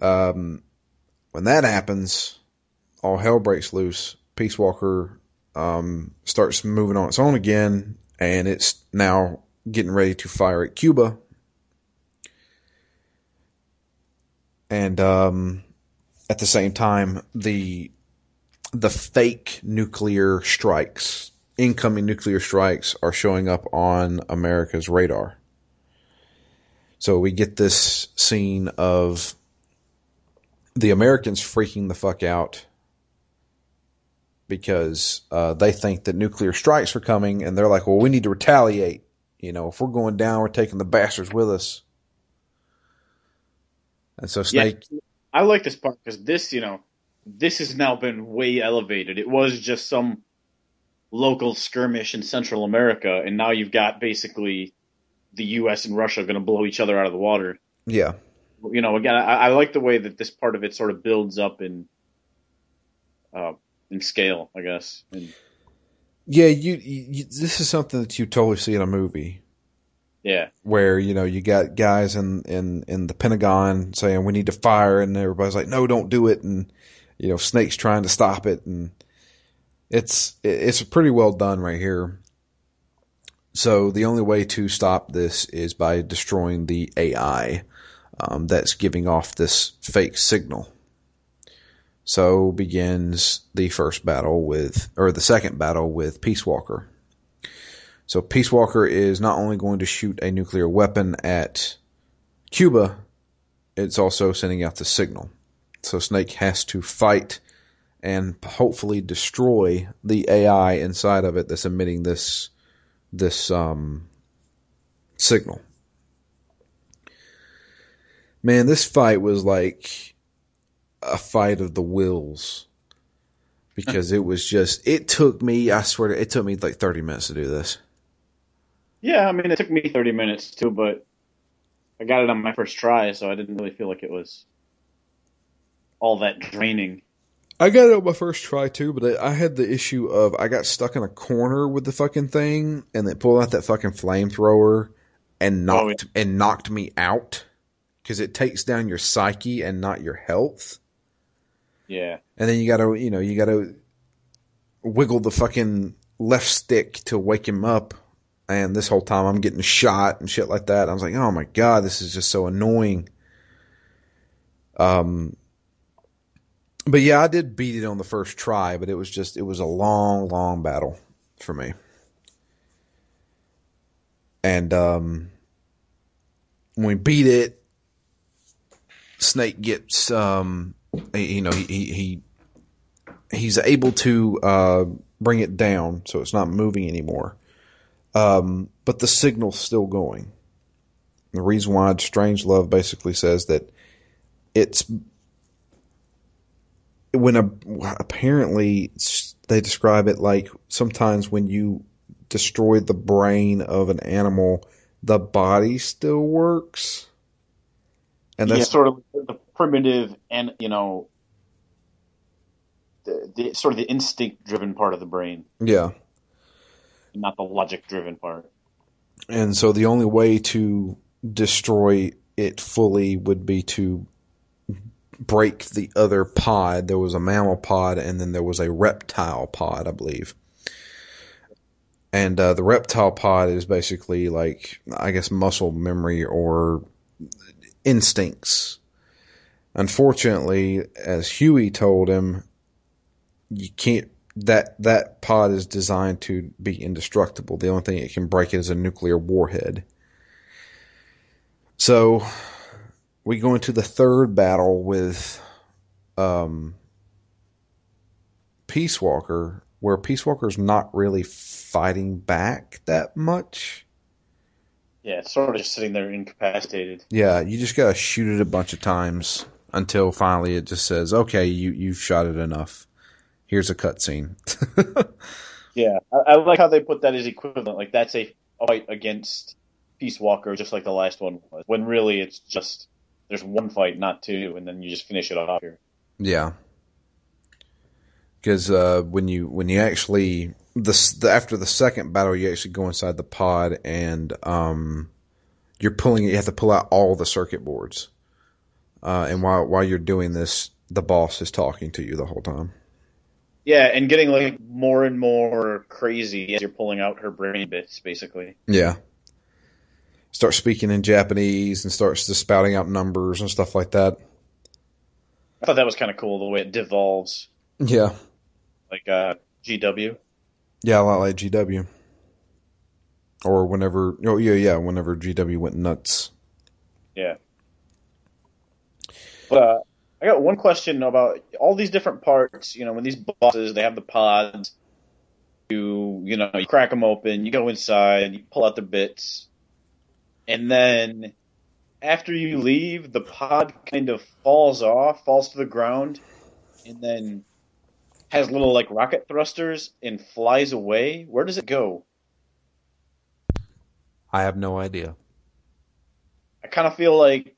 Um, when that happens, all hell breaks loose. Peace Walker um, starts moving on its own again, and it's now getting ready to fire at Cuba. And um, at the same time, the the fake nuclear strikes, incoming nuclear strikes, are showing up on America's radar. So we get this scene of the Americans freaking the fuck out because uh, they think that nuclear strikes are coming, and they're like, "Well, we need to retaliate. You know, if we're going down, we're taking the bastards with us." And so Snake. Yeah, I like this part because this, you know, this has now been way elevated. It was just some local skirmish in Central America, and now you've got basically the U.S. and Russia going to blow each other out of the water. Yeah. You know, again, I, I like the way that this part of it sort of builds up in, uh, in scale, I guess. And, yeah, you, you, this is something that you totally see in a movie. Yeah. Where, you know, you got guys in, in, in the Pentagon saying we need to fire and everybody's like, no, don't do it. And, you know, Snake's trying to stop it. And it's, it's pretty well done right here. So the only way to stop this is by destroying the AI um, that's giving off this fake signal. So begins the first battle with, or the second battle with Peace Walker. So Peace Walker is not only going to shoot a nuclear weapon at Cuba, it's also sending out the signal. So Snake has to fight and hopefully destroy the AI inside of it that's emitting this this um, signal. Man, this fight was like a fight of the wills because it was just it took me I swear to, it took me like 30 minutes to do this. Yeah, I mean it took me 30 minutes too, but I got it on my first try, so I didn't really feel like it was all that draining. I got it on my first try too, but I had the issue of I got stuck in a corner with the fucking thing, and it pulled out that fucking flamethrower and oh, knocked oh, yeah. and knocked me out because it takes down your psyche and not your health. Yeah, and then you gotta, you know, you gotta wiggle the fucking left stick to wake him up. And this whole time I'm getting shot and shit like that. I was like, oh my god, this is just so annoying. Um, but yeah, I did beat it on the first try, but it was just, it was a long, long battle for me. And, um, when we beat it, Snake gets, um, you know, he, he, he's able to, uh, bring it down so it's not moving anymore. Um, but the signal's still going. The reason why Strangelove basically says that it's when a, apparently they describe it like sometimes when you destroy the brain of an animal, the body still works. And that's yeah, sort of the primitive and you know the, the sort of the instinct driven part of the brain. Yeah. Not the logic driven part. and so the only way to destroy it fully would be to break the other pod. There was a mammal pod, and then there was a reptile pod, I believe. And uh, the reptile pod is basically like, I guess, muscle memory or instincts. Unfortunately, as Huey told him, you can't. That that pod is designed to be indestructible. The only thing it can break is a nuclear warhead. So we go into the third battle with um, Peace Walker, where Peace Walker's not really fighting back that much. Yeah, it's sort of just sitting there incapacitated. Yeah, you just gotta shoot it a bunch of times until finally it just says, "Okay, you you've shot it enough. Here's a cutscene." yeah, I, I, like how they put that as equivalent. Like that's a fight against Peace Walker, just like the last one was. When really it's just there's one fight, not two, and then you just finish it off here. Yeah, because uh, when you when you actually the, the, after the second battle, you actually go inside the pod and um, you're pulling. You have to pull out all the circuit boards, uh, and while while you're doing this, the boss is talking to you the whole time. Yeah, and getting like more and more crazy as you're pulling out her brain bits, basically. Yeah. Starts speaking in Japanese and starts just spouting out numbers and stuff like that. I thought that was kind of cool the way it devolves. Yeah. Like uh, GW. Yeah, a lot like GW. Or whenever, oh yeah, yeah, whenever GW went nuts. Yeah. But uh, I got one question about all these different parts. You know, when these bosses they have the pods, you you know you crack them open, you go inside, you pull out the bits, and then after you leave, the pod kind of falls off, falls to the ground, and then has little like rocket thrusters and flies away. Where does it go? I have no idea. I kind of feel like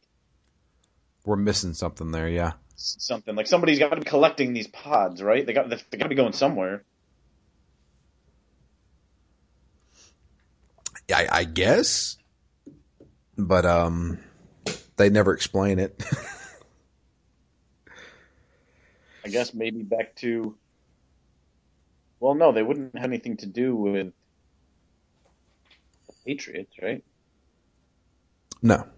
we're missing something there. Yeah, something like somebody's got to be collecting these pods, right? They got they got to be going somewhere. I, I guess, but um, they never explain it. I guess maybe back to. Well, no, they wouldn't have anything to do with the Patriots, right? No.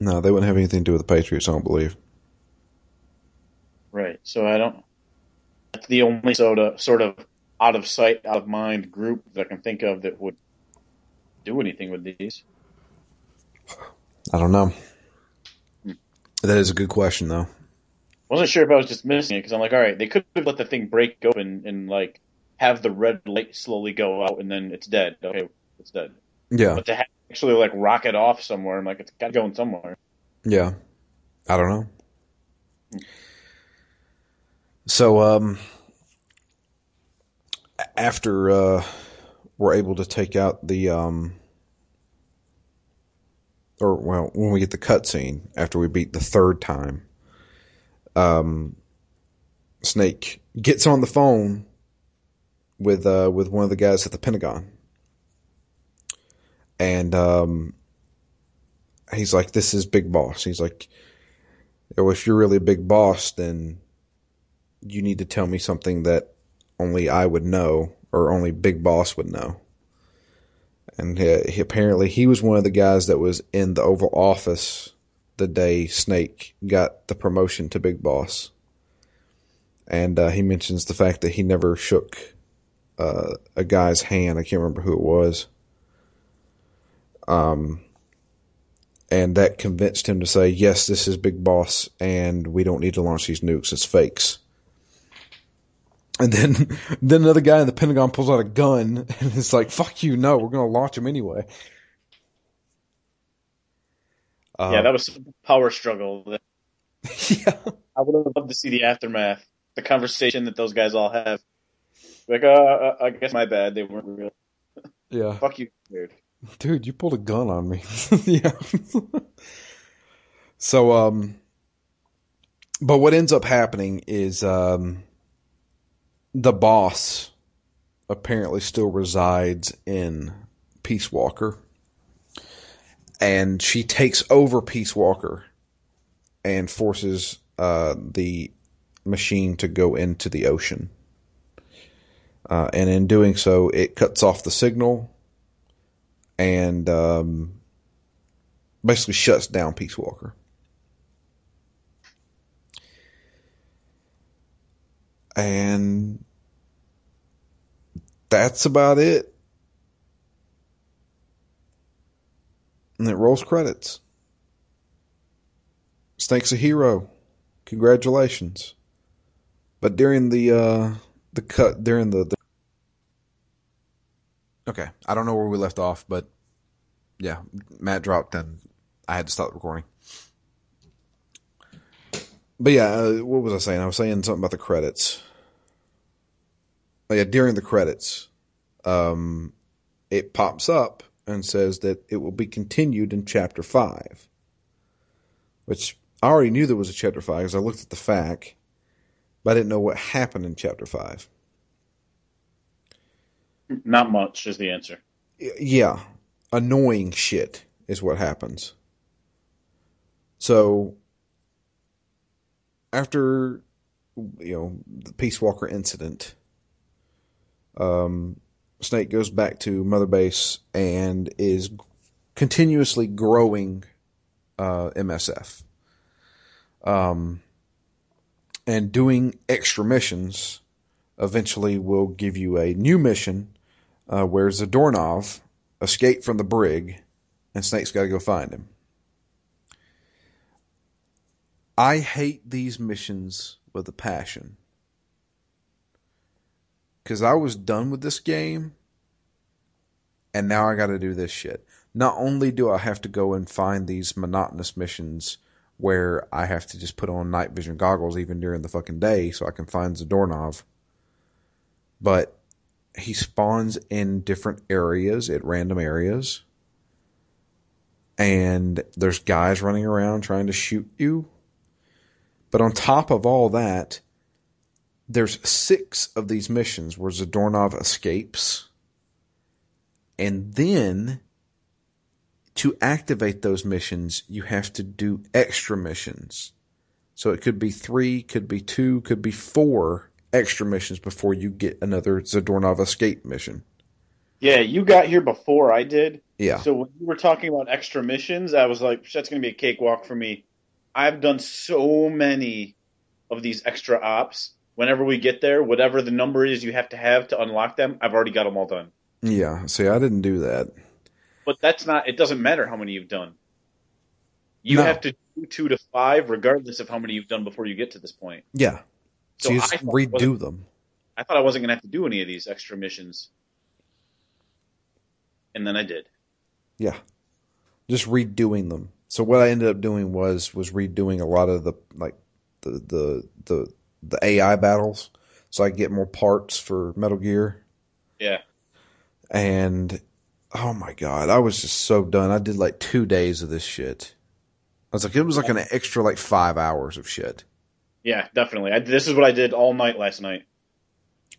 No, they wouldn't have anything to do with the Patriots. I don't believe. Right. So I don't. That's the only sort of sort of out of sight, out of mind group that I can think of that would do anything with these. I don't know. Hmm. That is a good question, though. Wasn't sure if I was just missing it because I'm like, all right, they could have let the thing break open and like have the red light slowly go out and then it's dead. Okay, it's dead. Yeah. But to actually like rocket off somewhere, I'm like, it's got going somewhere. Yeah. I don't know. So, um, after uh, we're able to take out the um, or well, when we get the cutscene after we beat the third time, um, Snake gets on the phone with uh, with one of the guys at the Pentagon, and um, he's like, "This is Big Boss." He's like, "Oh, if you're really a big boss, then you need to tell me something that only I would know, or only Big Boss would know." and he, he, apparently he was one of the guys that was in the Oval Office the day Snake got the promotion to Big Boss, and uh, he mentions the fact that he never shook uh, a guy's hand. I can't remember who it was. Um, and that convinced him to say, "Yes, this is Big Boss, and we don't need to launch these nukes. It's fakes." And then, then another guy in the Pentagon pulls out a gun and it's like, "Fuck you! No, we're gonna launch him anyway." Uh, yeah, that was a power struggle. yeah, I would have loved to see the aftermath, the conversation that those guys all have. Like, uh, uh I guess my bad. They weren't real. Yeah. Fuck you, dude. Dude, you pulled a gun on me. yeah. so, um, but what ends up happening is, um, the boss apparently still resides in Peace Walker. And she takes over Peace Walker and forces uh, the machine to go into the ocean. Uh, and in doing so, it cuts off the signal and um, basically shuts down Peace Walker. And that's about it. And it rolls credits. Snake's a hero. Congratulations. But during the uh the cut during the, the Okay, I don't know where we left off, but yeah, Matt dropped and I had to stop the recording. But yeah, uh, what was I saying? I was saying something about the credits. Oh, yeah, during the credits, um, it pops up and says that it will be continued in chapter five, which I already knew there was a chapter five because I looked at the fact, but I didn't know what happened in chapter five. Not much is the answer. Yeah, annoying shit is what happens. So after you know the Peace Walker incident, um, Snake goes back to Mother Base and is continuously growing uh, MSF. Um, and doing extra missions eventually will give you a new mission uh, where Zadornov escaped from the brig and Snake's got to go find him. I hate these missions with a passion. Because I was done with this game, and now I got to do this shit. Not only do I have to go and find these monotonous missions where I have to just put on night vision goggles even during the fucking day so I can find Zadornov, but he spawns in different areas at random areas. And there's guys running around trying to shoot you but on top of all that, there's six of these missions where Zadornov escapes. And then to activate those missions, you have to do extra missions. So it could be three, could be two, could be four extra missions before you get another Zadornov escape mission. Yeah, you got here before I did. Yeah. So when you were talking about extra missions, I was like, that's going to be a cakewalk for me. I've done so many of these extra ops. Whenever we get there, whatever the number is you have to have to unlock them, I've already got them all done. Yeah. See, I didn't do that. But that's not. It doesn't matter how many you've done. You No. have to do two to five, regardless of how many you've done before you get to this point. Yeah. So, So you I just redo them. I thought I wasn't going to have to do any of these extra missions, and then I did. Yeah. Just redoing them. So what I ended up doing was was redoing a lot of the like the the the the AI battles so I could get more parts for Metal Gear Yeah. and oh my god, I was just so done. I did like 2 days of this shit. I was like it was like an extra like 5 hours of shit. Yeah, definitely. I, this is what I did all night last night.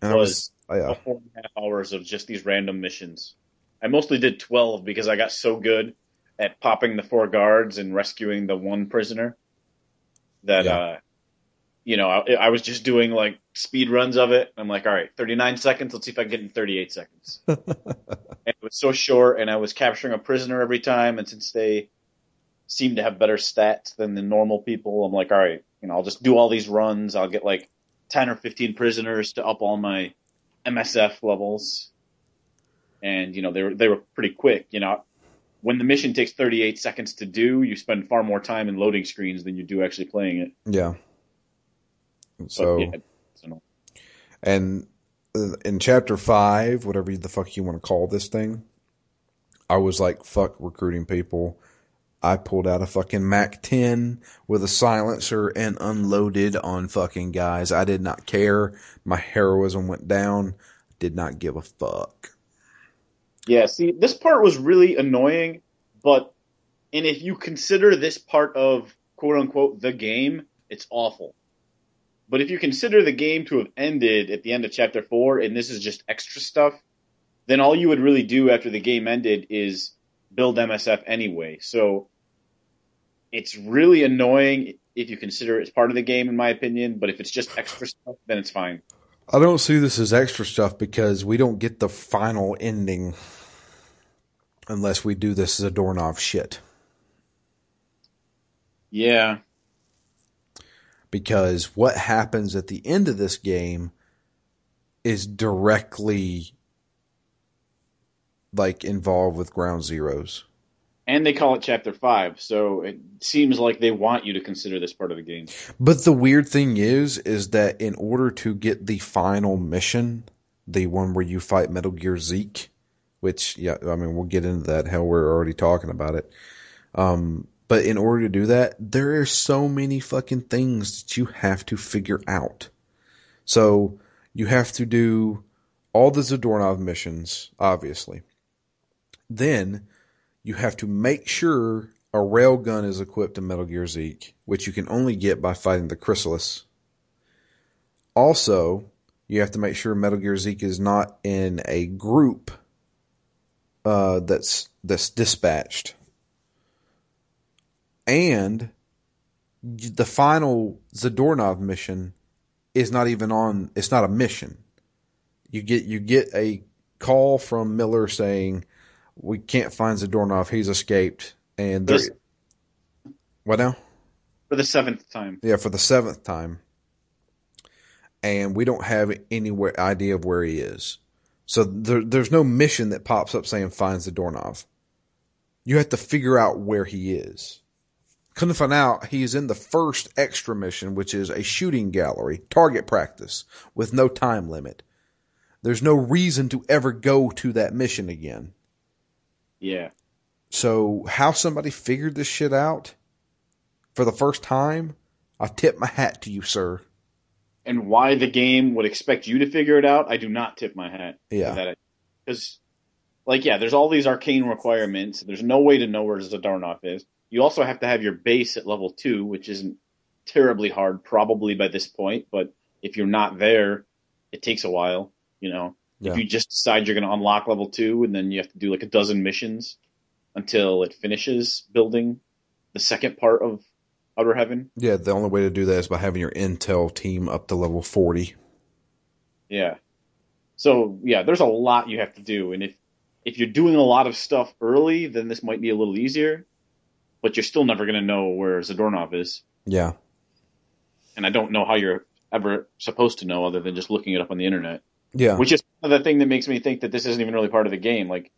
And I Was was yeah. Four and a half hours of just these random missions. I mostly did 12 because I got so good at popping the four guards and rescuing the one prisoner that, Yeah. uh, you know, I, I was just doing like speed runs of it. I'm like, all right, 39 seconds. Let's see if I can get in 38 seconds. and it was so short, and I was capturing a prisoner every time. And since they seem to have better stats than the normal people, I'm like, all right, you know, I'll just do all these runs. I'll get like 10 or 15 prisoners to up all my MSF levels. And, you know, they were, they were pretty quick. You know, when the mission takes 38 seconds to do, you spend far more time in loading screens than you do actually playing it. yeah. But, So yeah, And uh, in chapter five, whatever the fuck you want to call this thing, I was like, fuck recruiting people. I pulled out a fucking Mac 10 with a silencer and unloaded on fucking guys. I did not care. My heroism went down. Did not give a fuck. Yeah, see, this part was really annoying, but and if you consider this part of quote unquote the game, it's awful. But if you consider the game to have ended at the end of chapter four, and this is just extra stuff, then all you would really do after the game ended is build MSF anyway. So it's really annoying if you consider it as part of the game, in my opinion. But if it's just extra stuff, then it's fine. I don't see this as extra stuff because we don't get the final ending unless we do this Zadornov shit. Yeah. Because what happens at the end of this game is directly like involved with Ground Zeroes. And they call it chapter five, so it seems like they want you to consider this part of the game. But the weird thing is, is that in order to get the final mission, the one where you fight Metal Gear Zeke, which yeah, I mean we'll get into that. Hell, we're already talking about it. Um, but in order to do that, there are so many fucking things that you have to figure out. So you have to do all the Zadornov missions, obviously. Then you have to make sure a railgun is equipped in Metal Gear Zeke, which you can only get by fighting the Chrysalis. Also, you have to make sure Metal Gear Zeke is not in a group uh, that's that's dispatched. And the final Zadornov mission is not even on. It's not a mission. You get you get a call from Miller saying we can't find Zadornov. He's escaped. And there, This- what now? For the seventh time. Yeah, for the seventh time. And we don't have any idea of where he is. So there, there's no mission that pops up saying finds Zadornov. You have to figure out where he is. To find out, he is in the first extra mission, which is a shooting gallery, target practice, with no time limit. There's no reason to ever go to that mission again. Yeah. So how somebody figured this shit out for the first time, I tip my hat to you, sir. And why the game would expect you to figure it out, I do not tip my hat. Yeah. Because, like, yeah, there's all these arcane requirements. There's no way to know where Zadornov is. You also have to have your base at level two, which isn't terribly hard, probably by this point. But if you're not there, it takes a while. You know, Yeah. if you just decide you're going to unlock level two, and then you have to do like a dozen missions until it finishes building the second part of Outer Heaven. Yeah, the only way to do that is by having your intel team up to level 40. Yeah. So yeah, there's a lot you have to do, and if if you're doing a lot of stuff early, then this might be a little easier. But you're still never going to know where Zadornov is, Yeah. and I don't know how you're ever supposed to know other than just looking it up on the internet. Yeah. Which is the thing that makes me think that this isn't even really part of the game. Like,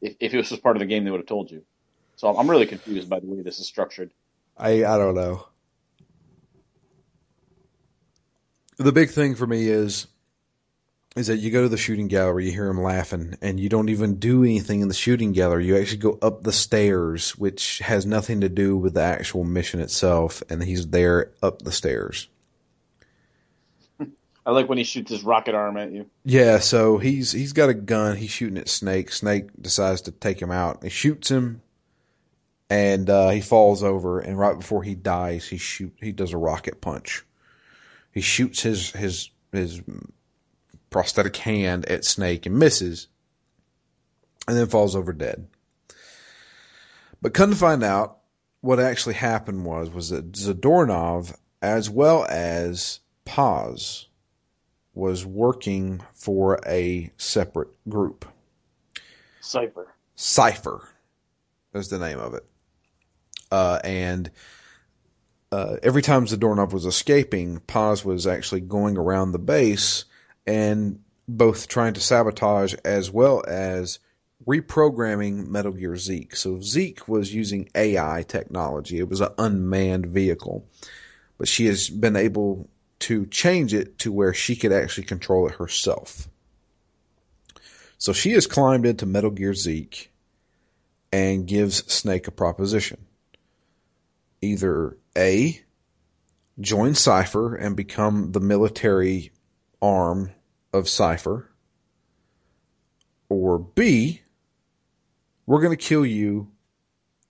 if, if this was just part of the game, they would have told you. So I'm really confused by the way this is structured. I I don't know. The big thing for me is is that you go to the shooting gallery, you hear him laughing, and you don't even do anything in the shooting gallery. You actually go up the stairs, which has nothing to do with the actual mission itself, and he's there up the stairs. I like when he shoots his rocket arm at you. Yeah, so he's he's got a gun. He's shooting at Snake. Snake decides to take him out. He shoots him, and uh, he falls over. And right before he dies, he shoot he does a rocket punch. He shoots his his his prosthetic hand at Snake and misses, and then falls over dead. But come to find out, what actually happened was was that Zadornov, as well as Paz, was working for a separate group. Cipher. Cipher is the name of it. Uh, and uh, every time the Zadornov was escaping, Paz was actually going around the base and both trying to sabotage as well as reprogramming Metal Gear Zeke. So Zeke was using AI technology. It was an unmanned vehicle. But she has been able to change it to where she could actually control it herself. So she has climbed into Metal Gear Zeke and gives Snake a proposition. Either A, join Cipher and become the military arm of Cipher, or B, we're going to kill you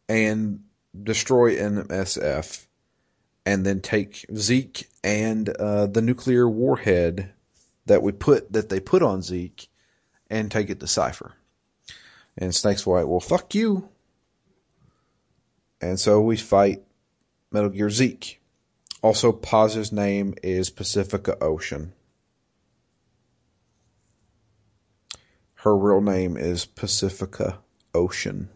and destroy MSF and then take Zeke and uh, the nuclear warhead that we put that they put on Zeke and take it to Cipher. And Snake's like, well, fuck you. And so we fight Metal Gear Zeke. Also, Paz's name is Pacifica Ocean. Her real name is Pacifica Ocean.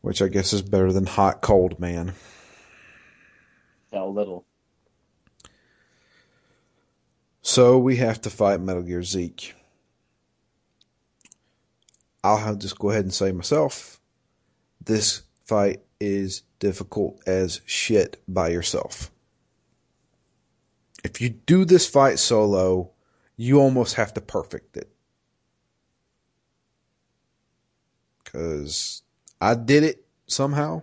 Which I guess is better than Hot Coldman. A little. So we have to fight Metal Gear Zeke. I'll have just go ahead and say myself, this fight is difficult as shit by yourself. If you do this fight solo, you almost have to perfect it. Cause I did it somehow.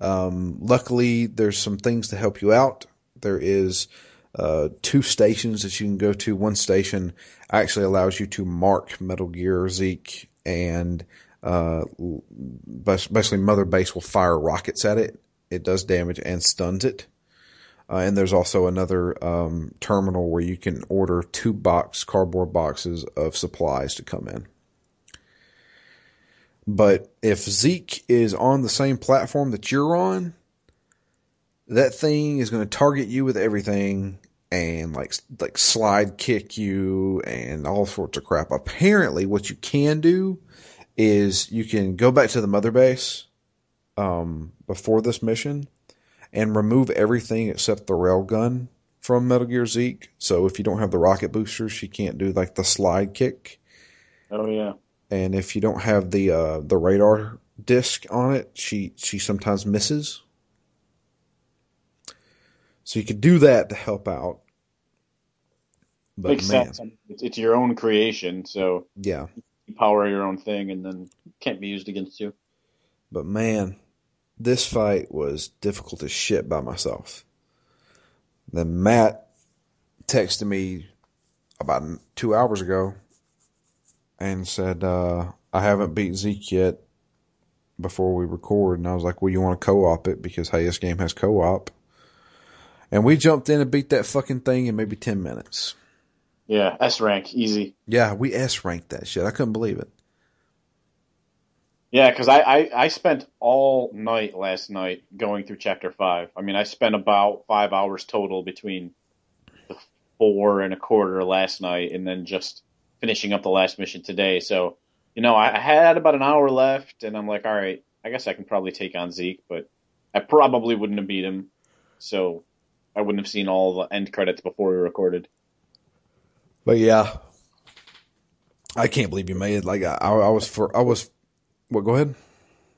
Um, luckily there's some things to help you out. There is uh, two stations that you can go to. One station actually allows you to mark Metal Gear Zeke, and uh, basically Mother Base will fire rockets at it. It does damage and stuns it. Uh, and there's also another um, terminal where you can order two box cardboard boxes of supplies to come in. But if Zeke is on the same platform that you're on, that thing is going to target you with everything and like like slide kick you and all sorts of crap. Apparently, what you can do is you can go back to the mother base um, before this mission and remove everything except the railgun from Metal Gear Zeke. So if you don't have the rocket boosters, she can't do like the slide kick. Oh yeah. And if you don't have the uh, the radar disc on it, she she sometimes misses. So you could do that to help out. But Makes man, sense. It's, it's your own creation, so yeah, you power your own thing, and then can't be used against you. But man, this fight was difficult as shit by myself. Then Matt texted me about two hours ago and said, uh, I haven't beat Zeke yet before we record. And I was like, well, you want to co-op it because, hey, this game has co-op. And we jumped in and beat that fucking thing in maybe 10 minutes. Yeah, S rank, easy. Yeah, we S ranked that shit. I couldn't believe it. Yeah, because I, I, I spent all night last night going through chapter five. I mean, I spent about five hours total between the four and a quarter last night and then just finishing up the last mission today. So, you know, I, had about an hour left and I'm like, all right, I guess I can probably take on Zeke, but I probably wouldn't have beat him. So I wouldn't have seen all the end credits before we recorded. But yeah, I can't believe you made it. Like I, I was for, I was. What? Go ahead.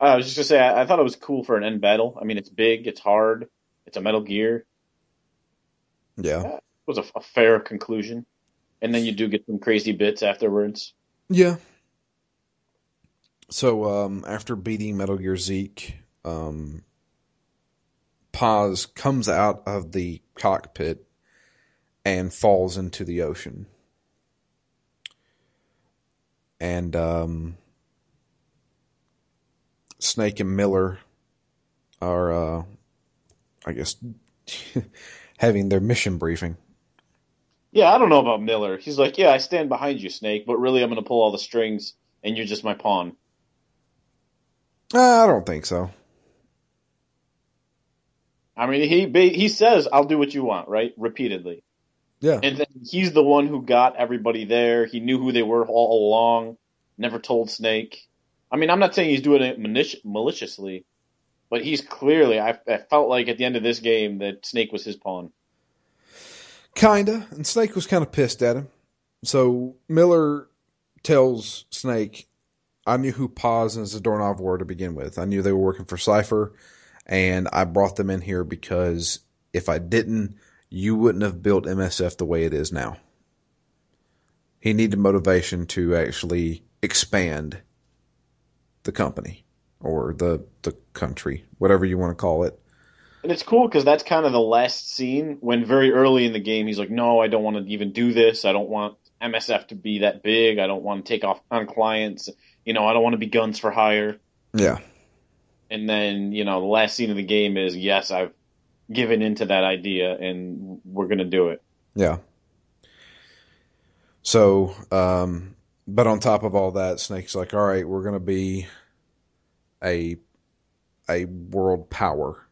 Uh, I was just gonna say, I, I, thought it was cool for an end battle. I mean, it's big, it's hard, it's a Metal Gear. Yeah, yeah it was a, a fair conclusion, and then you do get some crazy bits afterwards. Yeah. So um, after beating Metal Gear Zeke, um, Paz comes out of the cockpit and falls into the ocean. And um, Snake and Miller are, uh, I guess, having their mission briefing. Yeah, I don't know about Miller. He's like, yeah, I stand behind you, Snake, but really I'm going to pull all the strings and you're just my pawn. Uh, I don't think so. I mean, he he says, "I'll do what you want," right? Repeatedly. Yeah. And then he's the one who got everybody there. He knew who they were all along. Never told Snake. I mean, I'm not saying he's doing it malici- maliciously, but he's clearly. I, I felt like at the end of this game that Snake was his pawn. Kinda, and Snake was kind of pissed at him. So Miller tells Snake, "I knew who Paz and Zadornov were to begin with. I knew they were working for Cipher, and I brought them in here because if I didn't." you wouldn't have built MSF the way it is now. He needed motivation to actually expand the company or the the country, whatever you want to call it. And it's cool because that's kind of the last scene when very early in the game he's like, "No, I don't want to even do this. I don't want MSF to be that big. I don't want to take off on clients. You know, I don't want to be guns for hire." Yeah. and then you know the last scene of the game is yes, I've given into that idea, and we're gonna do it. Yeah. So, um, but on top of all that, Snake's like, all right, we're going to be a a world power.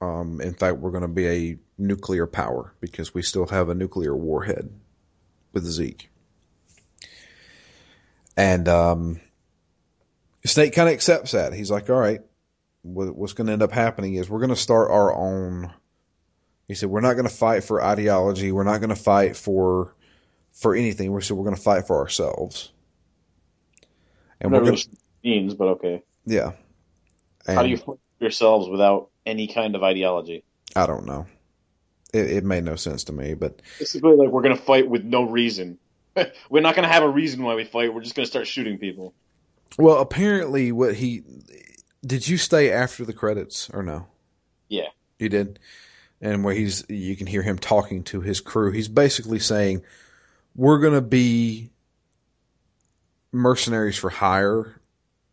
Um, in fact, we're going to be a nuclear power because we still have a nuclear warhead with Zeke. And um, Snake kind of accepts that. He's like, all right, what's going to end up happening is we're going to start our own. He said, we're not going to fight for ideology. We're not going to fight for for anything. We're so we're going to fight for ourselves. And we're going to means, but okay. Yeah. And How do you fight yourselves without any kind of ideology? I don't know. It, it made no sense to me, but basically, like we're going to fight with no reason. we're not going to have a reason why we fight. We're just going to start shooting people. Well, apparently, what he did you stay after the credits or no? Yeah, you did. And where he's, you can hear him talking to his crew. He's basically saying, we're going to be mercenaries for hire,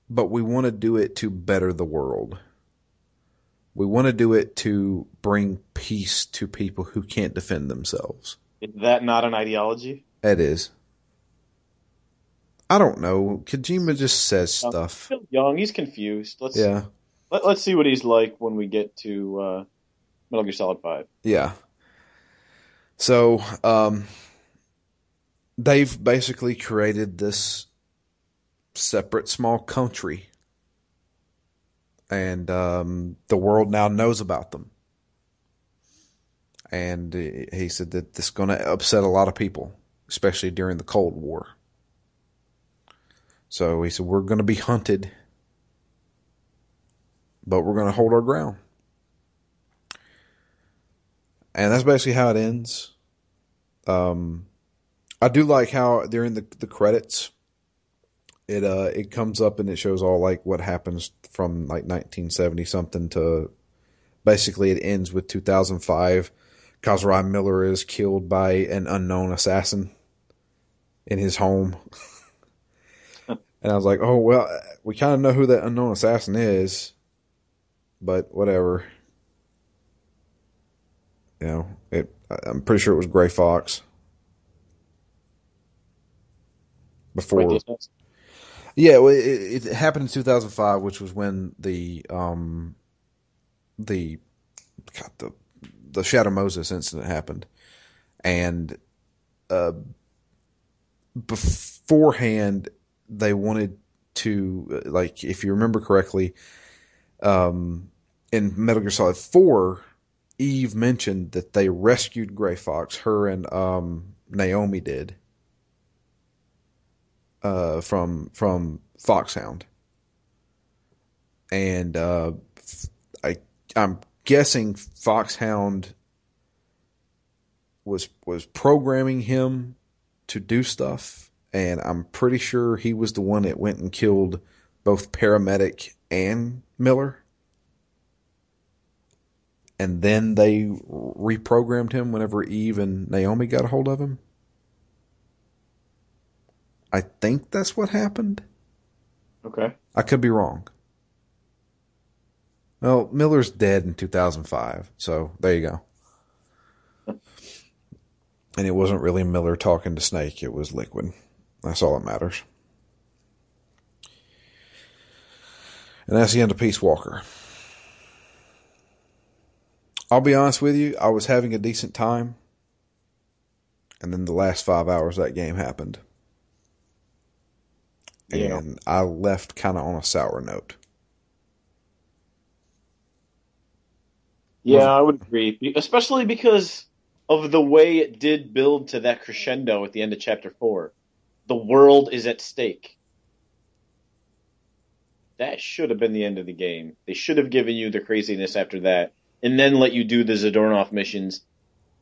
but we want to do it to better the world. We want to do it to bring peace to people who can't defend themselves. Is that not an ideology? It is. I don't know. Kojima just says um, stuff. He's still young. He's confused. Let's yeah. Let, us see what he's like when we get to uh, Metal Gear Solid Five. Yeah. So, um, they've basically created this separate small country and um, the world now knows about them. And he said that this is going to upset a lot of people especially during the cold war. So he said we're going to be hunted but we're going to hold our ground. And that's basically how it ends. Um, I do like how during the the credits, it uh it comes up and it shows all like what happens from like 1970 something to basically it ends with 2005. Kazuhira Miller is killed by an unknown assassin in his home. and I was like, oh well, we kind of know who that unknown assassin is, but whatever. You know, it. I'm pretty sure it was Gray Fox. before. Yeah, well, it, it, happened in 2005, which was when the um, the God, the the Shadow Moses incident happened, and uh, beforehand they wanted to like if you remember correctly, um, in Metal Gear Solid Four, Eve mentioned that they rescued Gray Fox. Her and um, Naomi did uh, from from Foxhound, and uh, I I'm guessing Foxhound was was programming him to do stuff, and I'm pretty sure he was the one that went and killed both paramedic and Miller. And then they reprogrammed him whenever Eve and Naomi got a hold of him. I think that's what happened. Okay. I could be wrong. Well, Miller's dead in 2005, so there you go. and it wasn't really Miller talking to Snake, it was Liquid. That's all that matters. And that's the end of Peace Walker. I'll be honest with you, I was having a decent time. And then the last five hours that game happened yeah. and I left kind of on a sour note. Yeah, I would agree, especially because of the way it did build to that crescendo at the end of chapter four. The world is at stake. That should have been the end of the game. They should have given you the craziness after that, and then let you do the Zadornov missions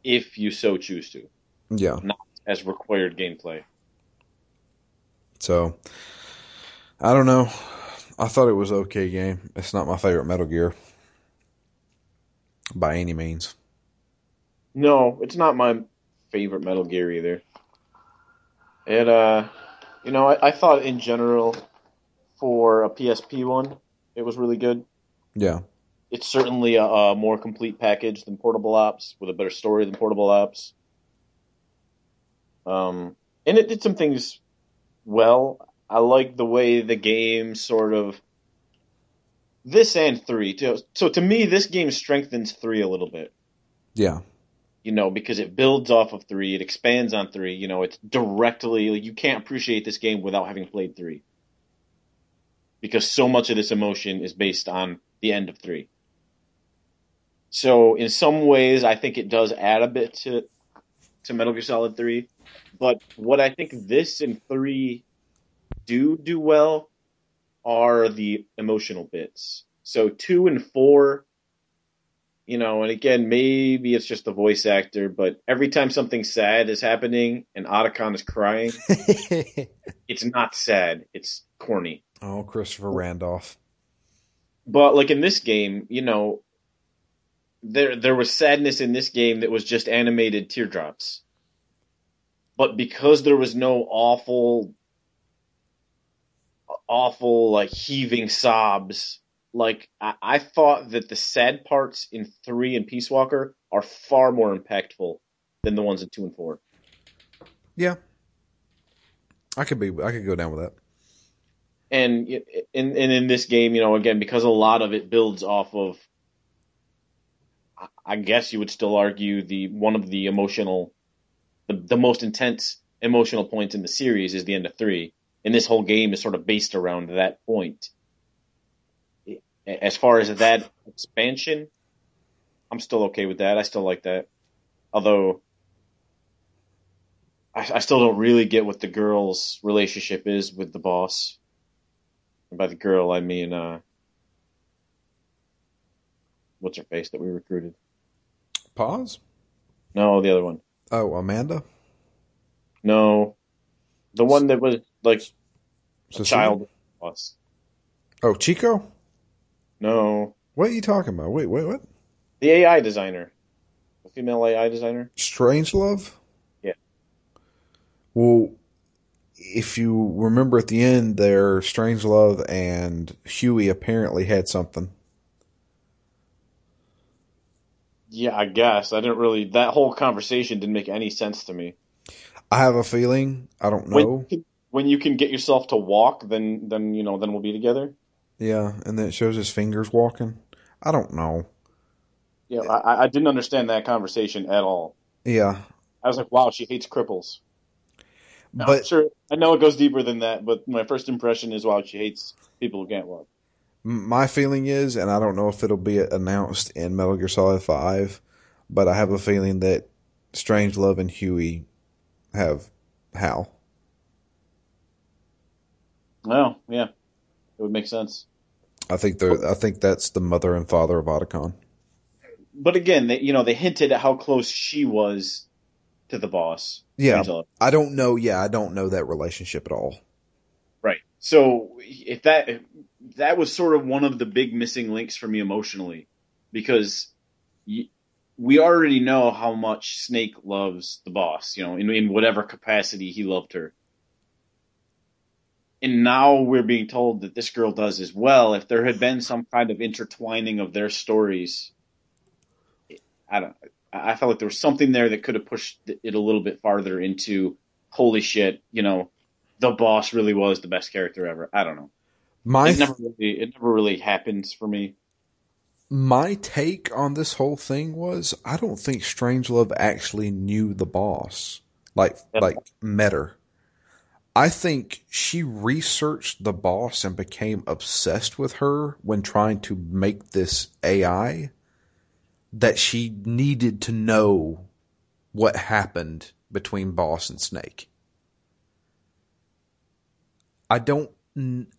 if you so choose to. Yeah. Not as required gameplay. So, I don't know. I thought it was okay game. It's not my favorite Metal Gear by any means. No, it's not my favorite Metal Gear either. It, uh, you know, I, I thought in general for a PSP one, it was really good. Yeah. It's certainly a, a more complete package than Portable Ops, with a better story than Portable Ops. Um, and it did some things well. I like the way the game sort of this and three. too. So to me, this game strengthens three a little bit. Yeah. You know, because it builds off of three, it expands on three. You know, it's directly like, you can't appreciate this game without having played three, because so much of this emotion is based on the end of three. So in some ways, I think it does add a bit to to Metal Gear Solid Three, but what I think this and three do do well are the emotional bits. So two and four, you know, and again, maybe it's just the voice actor, but every time something sad is happening and Otacon is crying, it's not sad. It's corny. oh, Christopher Randolph. But like in this game, you know, there there was sadness in this game that was just animated teardrops. But because there was no awful awful like heaving sobs, like I, I thought that the sad parts in three and Peace Walker are far more impactful than the ones in two and four. Yeah. I could be. I could go down with that. and in, and in this game, you know, again, because a lot of it builds off of, I- I guess you would still argue the one of the emotional, the, the most intense emotional points in the series is the end of three, and this whole game is sort of based around that point. As far as that expansion, I'm still okay with that. I still like that, although. I, I still don't really get what the girl's relationship is with the boss. And by the girl, I mean, uh, what's her face that we recruited? Paz. No, the other one. Oh, Amanda. No, the one that was like a Cecilia? child boss. Oh, Chico. No, What are you talking about? Wait, wait, what? the AI designer, the female AI designer. Strangelove. Yeah. Well, if you remember at the end there, Strangelove and Huey apparently had something. Yeah, I guess I didn't really. That whole conversation didn't make any sense to me. I have a feeling. I don't know. can, when you can get yourself to walk, then then you know then we'll be together. Yeah, and then it shows his fingers walking. I don't know. Yeah, I, I didn't understand that conversation at all. Yeah, I was like, wow, she hates cripples. But sure, I know it goes deeper than that, but my first impression is, wow, she hates people who can't walk. My feeling is, and I don't know if it'll be announced in Metal Gear Solid 5, but I have a feeling that Strangelove and Huey have Hal. Oh, yeah, it would make sense. I think I think that's the mother and father of Otacon. But again, they, you know, they hinted at how close she was to the boss. Yeah, Angela. I don't know. Yeah, I don't know that relationship at all. Right. So if that if that was sort of one of the big missing links for me emotionally, because we already know how much Snake loves the boss, you know, in, in whatever capacity he loved her. And now we're being told that this girl does as well. If there had been some kind of intertwining of their stories, I don't. I felt like there was something there that could have pushed it a little bit farther into holy shit, you know, the boss really was the best character ever. I don't know. My It never really, it never really happens for me. My take on this whole thing was I don't think Strangelove actually knew the boss. Like Yeah. like met her. I think she researched the boss and became obsessed with her when trying to make this AI that she needed to know what happened between boss and snake. I don't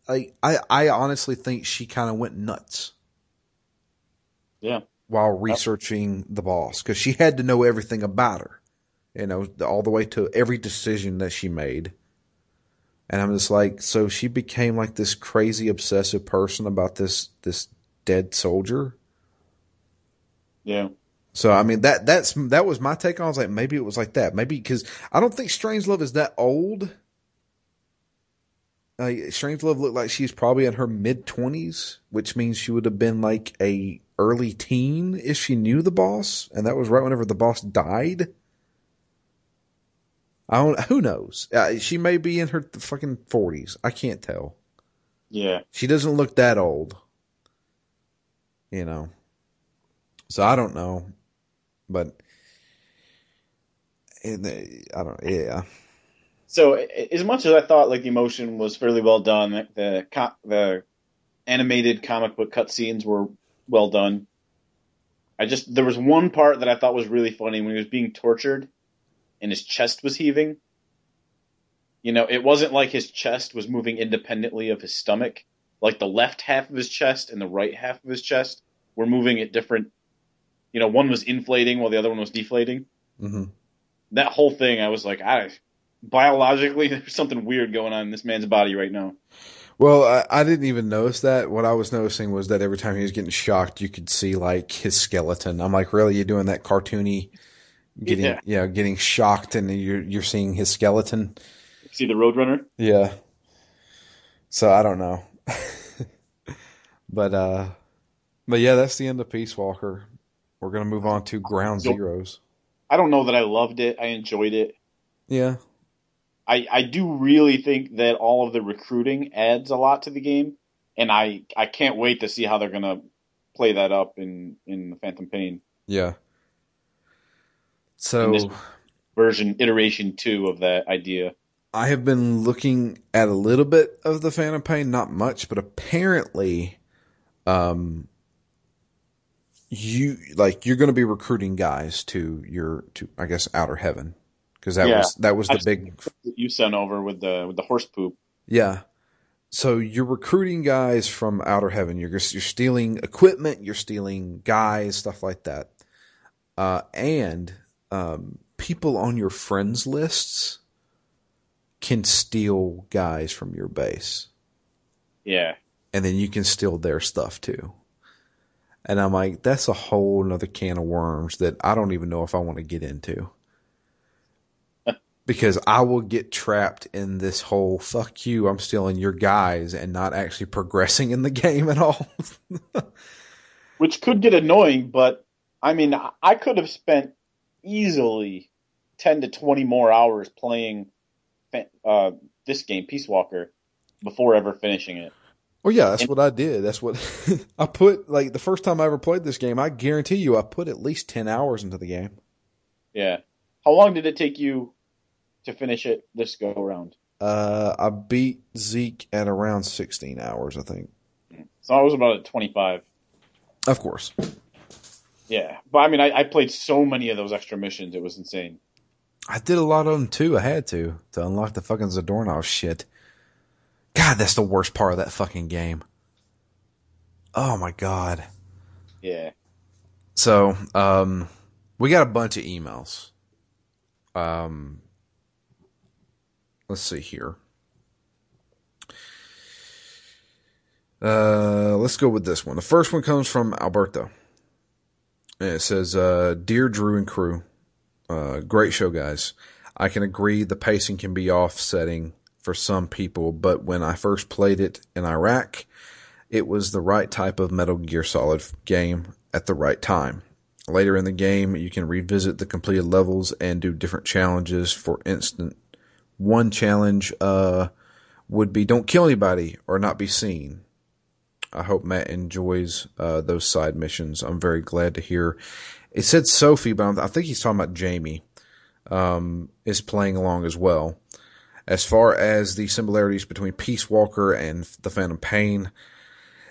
I I, I honestly think she kind of went nuts Yeah. while researching the boss because she had to know everything about her, you know, all the way to every decision that she made. And I'm just like, so she became like this crazy obsessive person about this this dead soldier. Yeah. So I mean that that's that was my take on. it. I was like, maybe it was like that. Maybe because I don't think Strangelove is that old. like Strangelove looked like she's probably in her mid twenties, which means she would have been like a early teen if she knew the boss, and that was right whenever the boss died. I don't. Who knows? Uh, she may be in her fucking forties. I can't tell. Yeah. She doesn't look that old. You know. So I don't know, but it, I don't. Yeah. So as much as I thought like the emotion was fairly well done, the the, the animated comic book cutscenes were well done. I just there was one part that I thought was really funny when he was being tortured and his chest was heaving. You know, it wasn't like his chest was moving independently of his stomach. Like the left half of his chest and the right half of his chest were moving at different. You know, one was inflating while the other one was deflating. Mm-hmm. That whole thing, I was like, I biologically, there's something weird going on in this man's body right now. Well, I, I, didn't even notice that. What I was noticing was that every time he was getting shocked, you could see like his skeleton. I'm like, really, you're doing that cartoony, getting yeah, you know, getting shocked, and you're you're seeing his skeleton. See the Roadrunner. Yeah. So I don't know, but uh, but yeah, that's the end of Peace Walker. We're gonna move on to Ground Zeroes. I don't know that I loved it. I enjoyed it. Yeah. I, I do really think that all of the recruiting adds a lot to the game, and I, I can't wait to see how they're gonna play that up in in the Phantom Pain. Yeah. So version iteration two of that idea. I have been looking at a little bit of the Phantom Pain, not much, but apparently, um, you like you're going to be recruiting guys to your to I guess outer heaven because that yeah. was that was the I've big you sent over with the with the horse poop. Yeah. So you're recruiting guys from outer heaven. You're you're stealing equipment. You're stealing guys, stuff like that. Uh, and um, people on your friends lists can steal guys from your base. Yeah. And then you can steal their stuff too. And I'm like, that's a whole nother can of worms that I don't even know if I want to get into because I will get trapped in this whole fuck you, I'm stealing your guys and not actually progressing in the game at all. Which could get annoying, but I mean, I could have spent easily 10 to 20 more hours playing uh, this game, Peace Walker, before ever finishing it. Well, yeah, that's and, what I did. That's what I put. Like the first time I ever played this game, I guarantee you, I put at least ten hours into the game. Yeah. How long did it take you to finish it this go around? Uh, I beat Zeke at around 16 hours, I think. So I was about at 25. Of course. Yeah, but I mean, I, I played so many of those extra missions; it was insane. I did a lot of them too. I had to to unlock the fucking Zadornov shit. God, that's the worst part of that fucking game. Oh my god. Yeah. So, um, we got a bunch of emails. Um, let's see here. Uh, let's go with this one. The first one comes from Alberto. And it says, uh, Dear Drew and crew, uh, great show, guys. I can agree the pacing can be offsetting for some people, but when I first played it in Iraq, it was the right type of Metal Gear Solid game at the right time. Later in the game, you can revisit the completed levels and do different challenges. For instance, one challenge uh, would be don't kill anybody or not be seen. I hope Matt enjoys uh, those side missions. I'm very glad to hear. It said Sophie, but I think he's talking about Jamie um, is playing along as well. As far as the similarities between Peace Walker and the Phantom Pain,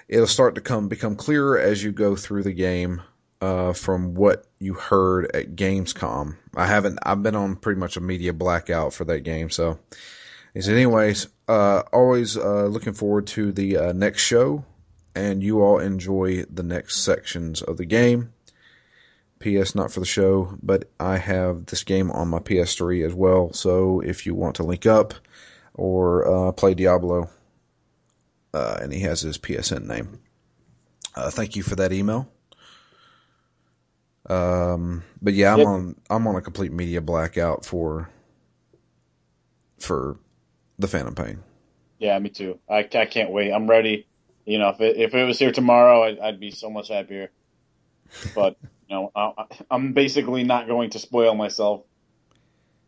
it'll start to come become clearer as you go through the game uh, from what you heard at Gamescom. I haven't. I've been on pretty much a media blackout for that game. So, is anyways. Uh, always uh, looking forward to the uh, next show, and you all enjoy the next sections of the game. P.S. Not for the show, but I have this game on my PS3 as well. So if you want to link up or uh, play Diablo, uh, and he has his PSN name. thank you for that email. Um, but yeah, I'm yep. on I'm on a complete media blackout for for the Phantom Pain. Yeah, me too. I, I can't wait. I'm ready. You know, if it, if it was here tomorrow, I'd, I'd be so much happier. But you know, I, I'm basically not going to spoil myself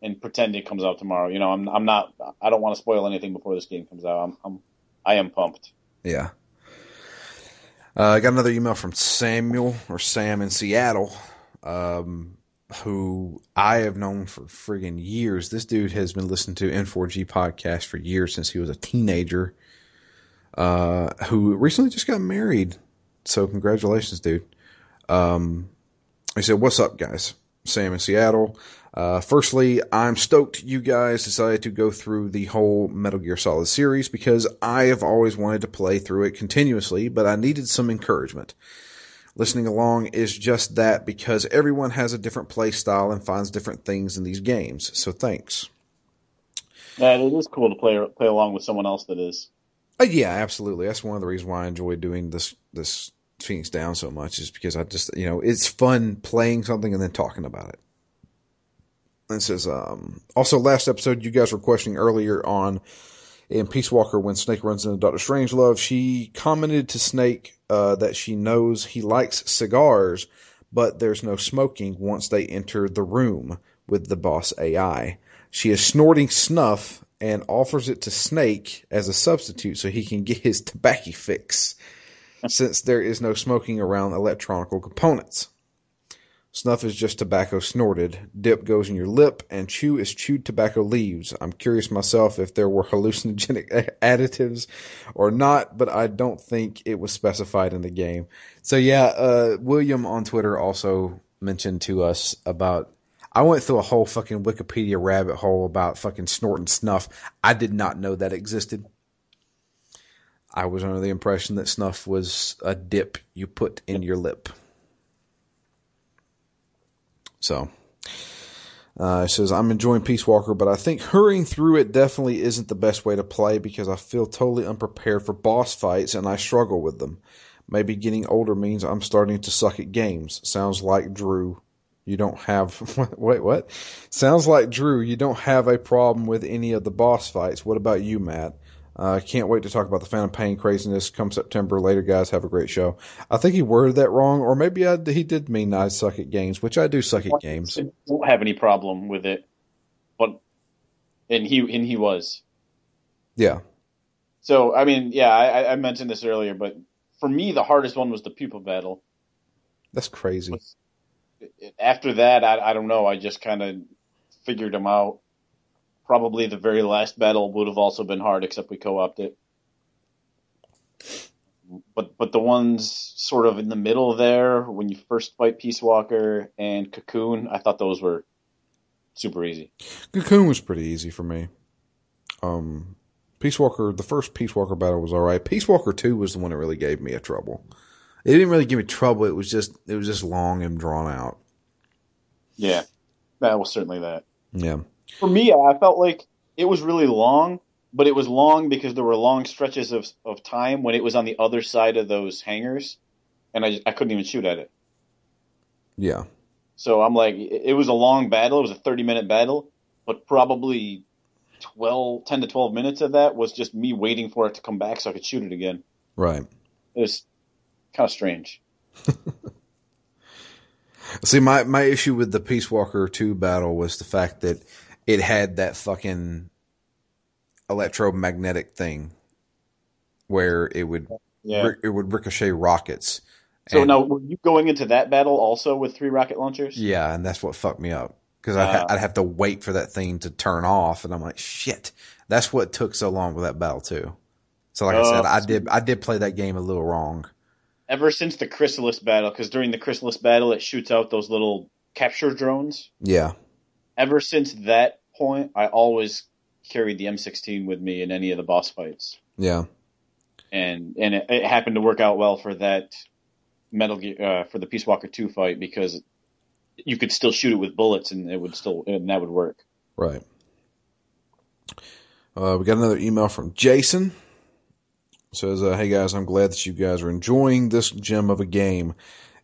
and pretend it comes out tomorrow. You know, I'm I'm not. I don't want to spoil anything before this game comes out. I'm, I'm I am pumped. Yeah. Uh, I got another email from Samuel or Sam in Seattle, um, who I have known for friggin' years. This dude has been listening to N4G podcast for years since he was a teenager. Uh, who recently just got married. So congratulations, dude. Um, he said, "What's up, guys? Sam in Seattle. Uh, firstly, I'm stoked you guys decided to go through the whole Metal Gear Solid series because I have always wanted to play through it continuously, but I needed some encouragement. Listening along is just that because everyone has a different play style and finds different things in these games. So thanks. Yeah, it is cool to play play along with someone else that is. Uh, yeah, absolutely. That's one of the reasons why I enjoy doing this this Phoenix Down so much is because I just you know it's fun playing something and then talking about it. It says um, also last episode you guys were questioning earlier on in Peace Walker when Snake runs into Doctor Strangelove. She commented to Snake uh, that she knows he likes cigars, but there's no smoking once they enter the room with the boss AI. She is snorting snuff and offers it to Snake as a substitute so he can get his tobacco fix since there is no smoking around electronical components. Snuff is just tobacco snorted. Dip goes in your lip, and chew is chewed tobacco leaves. I'm curious myself if there were hallucinogenic additives or not, but I don't think it was specified in the game. So yeah, uh, William on Twitter also mentioned to us about. I went through a whole fucking Wikipedia rabbit hole about fucking snorting snuff. I did not know that existed. I was under the impression that snuff was a dip you put in your lip. So, uh, says, I'm enjoying Peace Walker, but I think hurrying through it definitely isn't the best way to play because I feel totally unprepared for boss fights and I struggle with them. Maybe getting older means I'm starting to suck at games. Sounds like Drew. You don't have, wait, what? Sounds like Drew, you don't have a problem with any of the boss fights. What about you, Matt? I uh, can't wait to talk about the Phantom Pain craziness come September. Later, guys, have a great show. I think he worded that wrong, or maybe I, he did mean I suck at games, which I do suck at games. I don't have any problem with it, but and he and he was. Yeah. So I mean, yeah, I, I mentioned this earlier, but for me, the hardest one was the Pupa battle. That's crazy. After that, I, I don't know. I just kind of figured him out probably the very last battle would have also been hard, except we co-opted it. But but the ones sort of in the middle there, when you first fight Peace Walker and Cocoon, I thought those were super easy. Cocoon was pretty easy for me. Um, Peace Walker, the first Peace Walker battle was all right. Peace Walker two was the one that really gave me a trouble. It didn't really give me trouble. It was just it was just long and drawn out. Yeah, that was certainly that. Yeah for me, I felt like it was really long, but it was long because there were long stretches of of time when it was on the other side of those hangars, and I I couldn't even shoot at it. Yeah. So I'm like, it was a long battle. It was a 30 minute battle, but probably 12, 10 to 12 minutes of that was just me waiting for it to come back so I could shoot it again. Right. It was kind of strange. See, my, my issue with the Peace Walker 2 battle was the fact that it had that fucking electromagnetic thing where it would yeah. it would ricochet rockets. So and, now, were you going into that battle also with three rocket launchers? Yeah, and that's what fucked me up because I'd, uh, I'd have to wait for that thing to turn off, and I'm like, shit. That's what took so long with that battle too. So, like uh, I said, I did I did play that game a little wrong. Ever since the Chrysalis battle, because during the Chrysalis battle, it shoots out those little capture drones. Yeah ever since that point, I always carried the M16 with me in any of the boss fights. Yeah. And and it, it happened to work out well for that Metal Gear uh, for the Peace Walker 2 fight because you could still shoot it with bullets and it would still and that would work. Right. Uh, we got another email from Jason. It says, uh, "Hey guys, I'm glad that you guys are enjoying this gem of a game.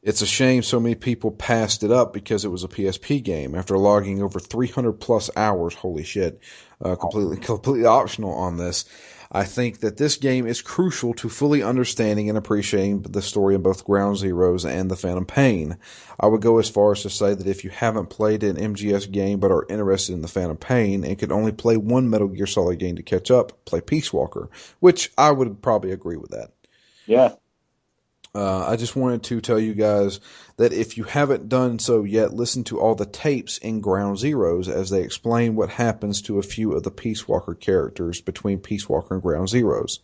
It's a shame so many people passed it up because it was a PSP game. After logging over 300 plus hours, holy shit, uh, completely completely optional on this. I think that this game is crucial to fully understanding and appreciating the story in both Ground Zeroes and The Phantom Pain. I would go as far as to say that if you haven't played an MGS game but are interested in The Phantom Pain and could only play one Metal Gear Solid game to catch up, play Peace Walker, which I would probably agree with that. Yeah. Uh, I just wanted to tell you guys that if you haven't done so yet, listen to all the tapes in Ground Zeroes as they explain what happens to a few of the Peace Walker characters between Peace Walker and Ground Zeroes.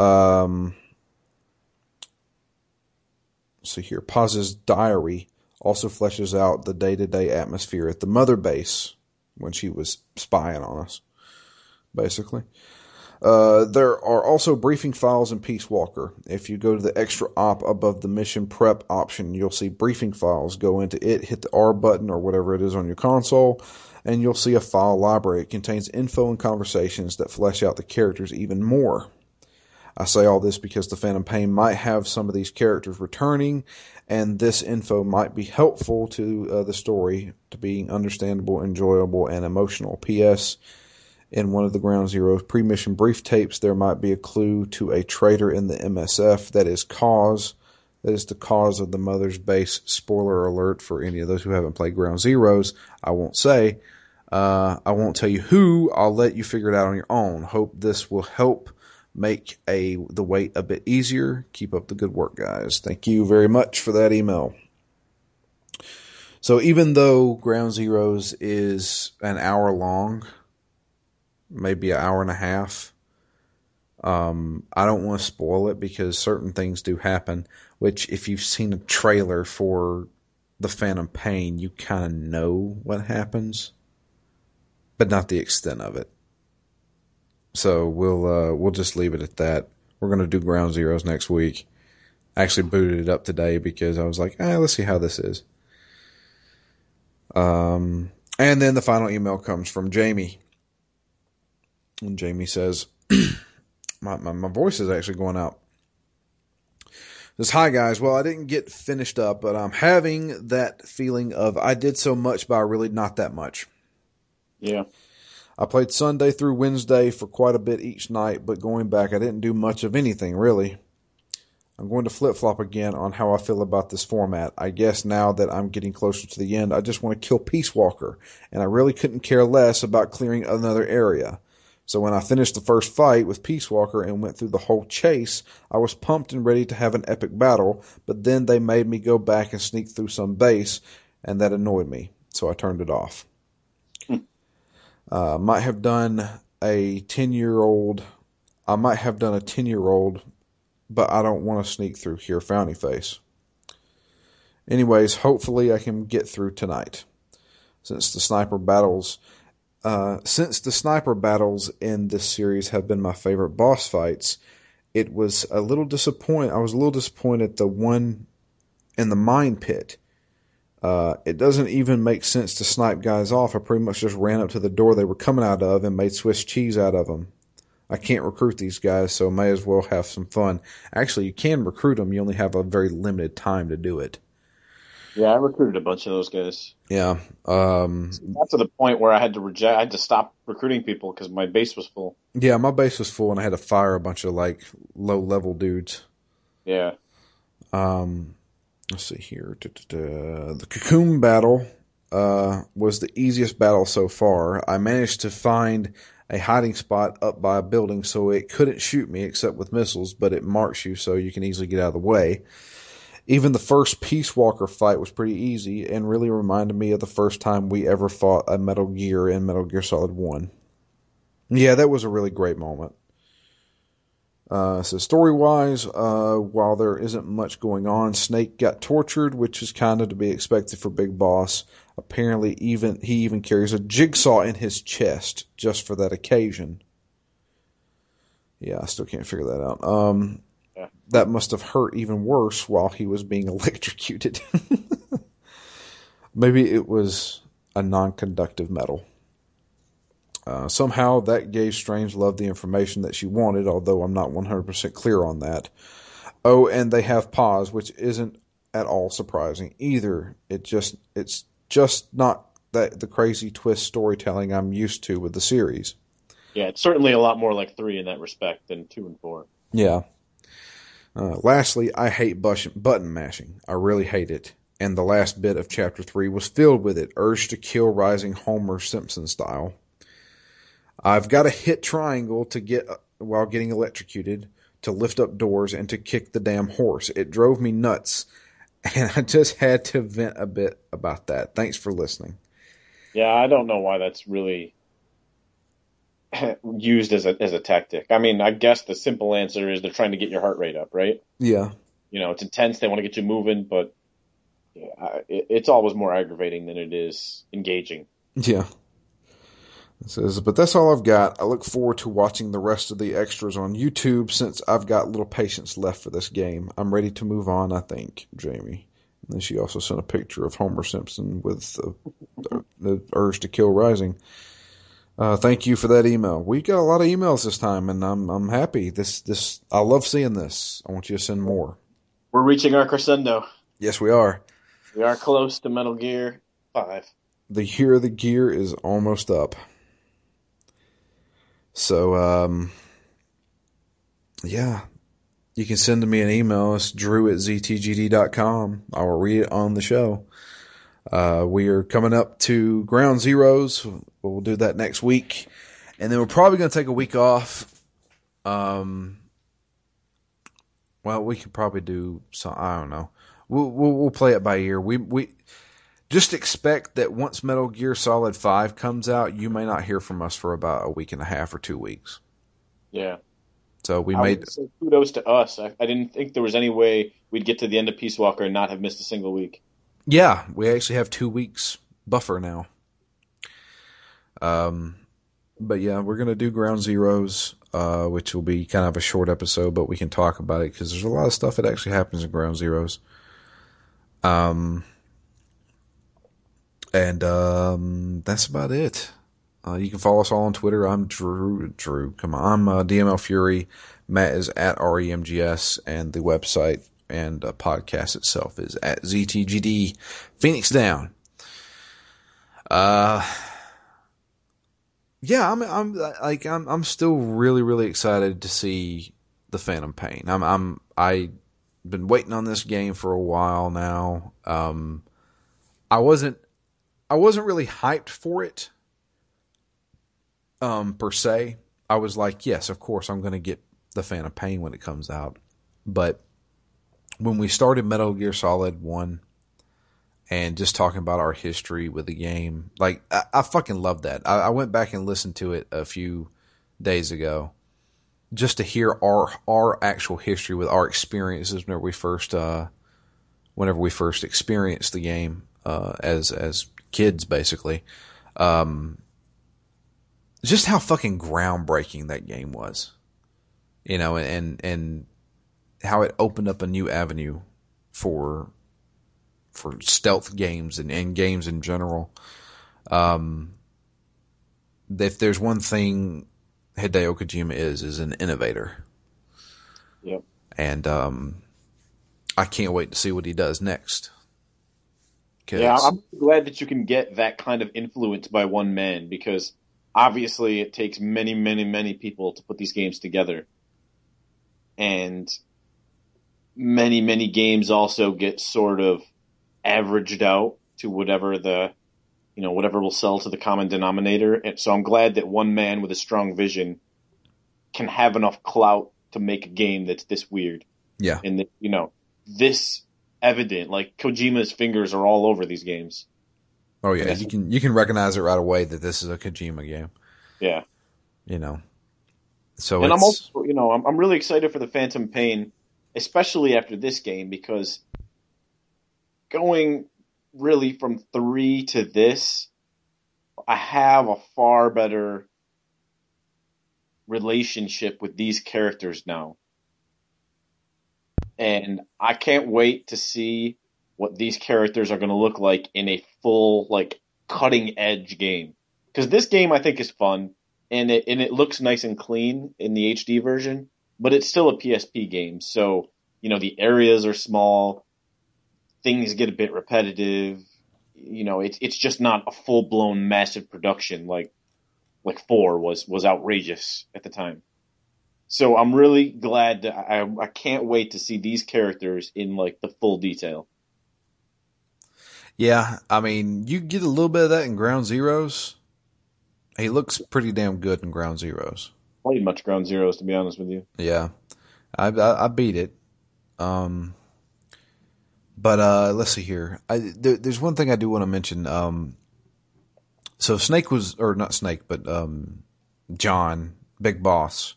Um, see here, Paz's diary also fleshes out the day-to-day atmosphere at the mother base when she was spying on us, basically. Uh, there are also briefing files in Peace Walker. If you go to the extra op above the mission prep option, you'll see briefing files. Go into it, hit the R button or whatever it is on your console, and you'll see a file library. It contains info and conversations that flesh out the characters even more. I say all this because the Phantom Pain might have some of these characters returning, and this info might be helpful to uh, the story to being understandable, enjoyable, and emotional. P.S in one of the Ground Zeroes pre-mission brief tapes, there might be a clue to a traitor in the MSF that is cause that is the cause of the mother's base. Spoiler alert for any of those who haven't played Ground Zeroes. I won't say. Uh, I won't tell you who. I'll let you figure it out on your own. Hope this will help make a the wait a bit easier. Keep up the good work, guys. Thank you very much for that email. So even though Ground Zeroes is an hour long, maybe an hour and a half. Um, I don't want to spoil it because certain things do happen, which if you've seen a trailer for The Phantom Pain, you kind of know what happens, but not the extent of it. So we'll, uh, we'll just leave it at that. We're going to do Ground Zeroes next week. I actually booted it up today because I was like, eh, let's see how this is. Um, and then the final email comes from Jamie. And Jamie says, my, my, my voice is actually going out. Says, hi guys. Well, I didn't get finished up, but I'm having that feeling of I did so much, but I really not that much. Yeah. I played Sunday through Wednesday for quite a bit each night, but going back, I didn't do much of anything really. I'm going to flip flop again on how I feel about this format. I guess now that I'm getting closer to the end, I just want to kill Peace Walker, and I really couldn't care less about clearing another area. So when I finished the first fight with Peace Walker and went through the whole chase, I was pumped and ready to have an epic battle, but then they made me go back and sneak through some base, and that annoyed me, so I turned it off. Hmm. Uh, might have done a 10 year old, I might have done a 10 year old, but I don't want to sneak through here, frowny face. Anyways, hopefully I can get through tonight. Since the sniper battles uh, since the sniper battles in this series have been my favorite boss fights, it was a little disappointed. I was a little disappointed the one in the mine pit. Uh, it doesn't even make sense to snipe guys off. I pretty much just ran up to the door they were coming out of and made Swiss cheese out of them. I can't recruit these guys, so may as well have some fun. Actually, you can recruit them. You only have a very limited time to do it. Yeah, I recruited a bunch of those guys. Yeah. Um, Not to the point where I had to reject. I had to stop recruiting people because my base was full. Yeah, my base was full, and I had to fire a bunch of like low level dudes. Yeah. Um, let's see here. Da-da-da. The cocoon battle uh, was the easiest battle so far. I managed to find a hiding spot up by a building so it couldn't shoot me except with missiles, but it marks you so you can easily get out of the way. Even the first Peace Walker fight was pretty easy and really reminded me of the first time we ever fought a Metal Gear in Metal Gear Solid 1. Yeah, that was a really great moment. Uh, so story wise, uh, while there isn't much going on, Snake got tortured, which is kind of to be expected for Big Boss. Apparently, even he even carries a jigsaw in his chest just for that occasion. Yeah, I still can't figure that out. Um, that must have hurt even worse while he was being electrocuted. Maybe it was a non-conductive metal. Uh, somehow that gave Strangelove the information that she wanted, although I'm not 100% clear on that. Oh, and they have Paz, which isn't at all surprising either. It just it's just not that the crazy twist storytelling I'm used to with the series. Yeah, it's certainly a lot more like three in that respect than two and four. Yeah. Uh, lastly, I hate button mashing. I really hate it. And the last bit of chapter three was filled with it, urge to kill rising Homer Simpson style. I've got to hit triangle to get uh, while getting electrocuted, to lift up doors, and to kick the damn horse. It drove me nuts, and I just had to vent a bit about that. Thanks for listening. Yeah, I don't know why that's really used as a as a tactic. I mean, I guess the simple answer is they're trying to get your heart rate up, right? Yeah. You know, it's intense. They want to get you moving, but yeah, it, it's always more aggravating than it is engaging. Yeah. It says, but that's all I've got. I look forward to watching the rest of the extras on YouTube since I've got little patience left for this game. I'm ready to move on, I think, Jamie. And then she also sent a picture of Homer Simpson with the, the urge to kill rising. Uh, thank you for that email. We got a lot of emails this time, and I'm I'm happy. This this I love seeing this. I want you to send more. We're reaching our crescendo. Yes, we are. We are close to Metal Gear Five. The year of the gear is almost up. So, um, yeah, you can send me an email. It's drew at ztgd.com. I will read it on the show. Uh, we are coming up to Ground Zeroes. We'll do that next week. And then we're probably going to take a week off. Um, well, we could probably do some, I don't know. We'll, we'll, we'll play it by ear. We, we, just expect that once Metal Gear Solid 5 comes out, you may not hear from us for about a week and a half or two weeks. Yeah. So we I made. kudos to us. I, I, didn't think there was any way we'd get to the end of Peace Walker and not have missed a single week. Yeah, we actually have two weeks buffer now. Um, but yeah, we're gonna do Ground Zeroes, uh, which will be kind of a short episode, but we can talk about it because there's a lot of stuff that actually happens in Ground Zeroes. Um, and um, that's about it. Uh, you can follow us all on Twitter. I'm Drew. Drew, come on. I'm uh, DML Fury. Matt is at REMGS, and the website and podcast itself is at ZTGD Phoenix Down. Uh, yeah, I'm, I'm like, I'm, I'm still really, really excited to see the Phantom Pain. I'm, I'm, I been waiting on this game for a while now. Um, I wasn't I wasn't really hyped for it, um, per se. I was like, yes, of course, I'm going to get the Phantom Pain when it comes out. But when we started Metal Gear Solid 1 and just talking about our history with the game, like, I, I fucking love that. I, I went back and listened to it a few days ago just to hear our our actual history with our experiences whenever we first uh, whenever we first experienced the game uh, as as kids basically. Um, just how fucking groundbreaking that game was, you know, and and how it opened up a new avenue for for stealth games and, and games in general. Um, if there's one thing Hideo Kojima is, is an innovator. Yep. And um, I can't wait to see what he does next. Yeah, I'm glad that you can get that kind of influence by one man because obviously it takes many, many, many people to put these games together. And many, many games also get sort of averaged out to whatever the, you know, whatever will sell to the common denominator. And so I'm glad that one man with a strong vision can have enough clout to make a game that's this weird. Yeah. And that, you know, this evident. Like Kojima's fingers are all over these games. Oh yeah, you can you can recognize it right away that this is a Kojima game. Yeah. You know. So and I'm also you know I'm I'm really excited for the Phantom Pain, especially after this game because going really from three to this, I have a far better relationship with these characters now and I can't wait to see what these characters are going to look like in a full, like, cutting edge game. Because this game I think is fun, and it and it looks nice and clean in the HD version, but it's still a PSP game, so you know the areas are small, things get a bit repetitive. You know, it's it's just not a full blown massive production like like four was was outrageous at the time. So I'm really glad. To, I I can't wait to see these characters in like the full detail. Yeah, I mean, you get a little bit of that in Ground Zeroes. He looks pretty damn good in Ground Zeroes. Played much Ground Zeroes to be honest with you. Yeah, I I, I beat it. Um, but uh, let's see here. I, there, there's one thing I do want to mention. Um, so Snake was, or not Snake, but um, John, Big Boss,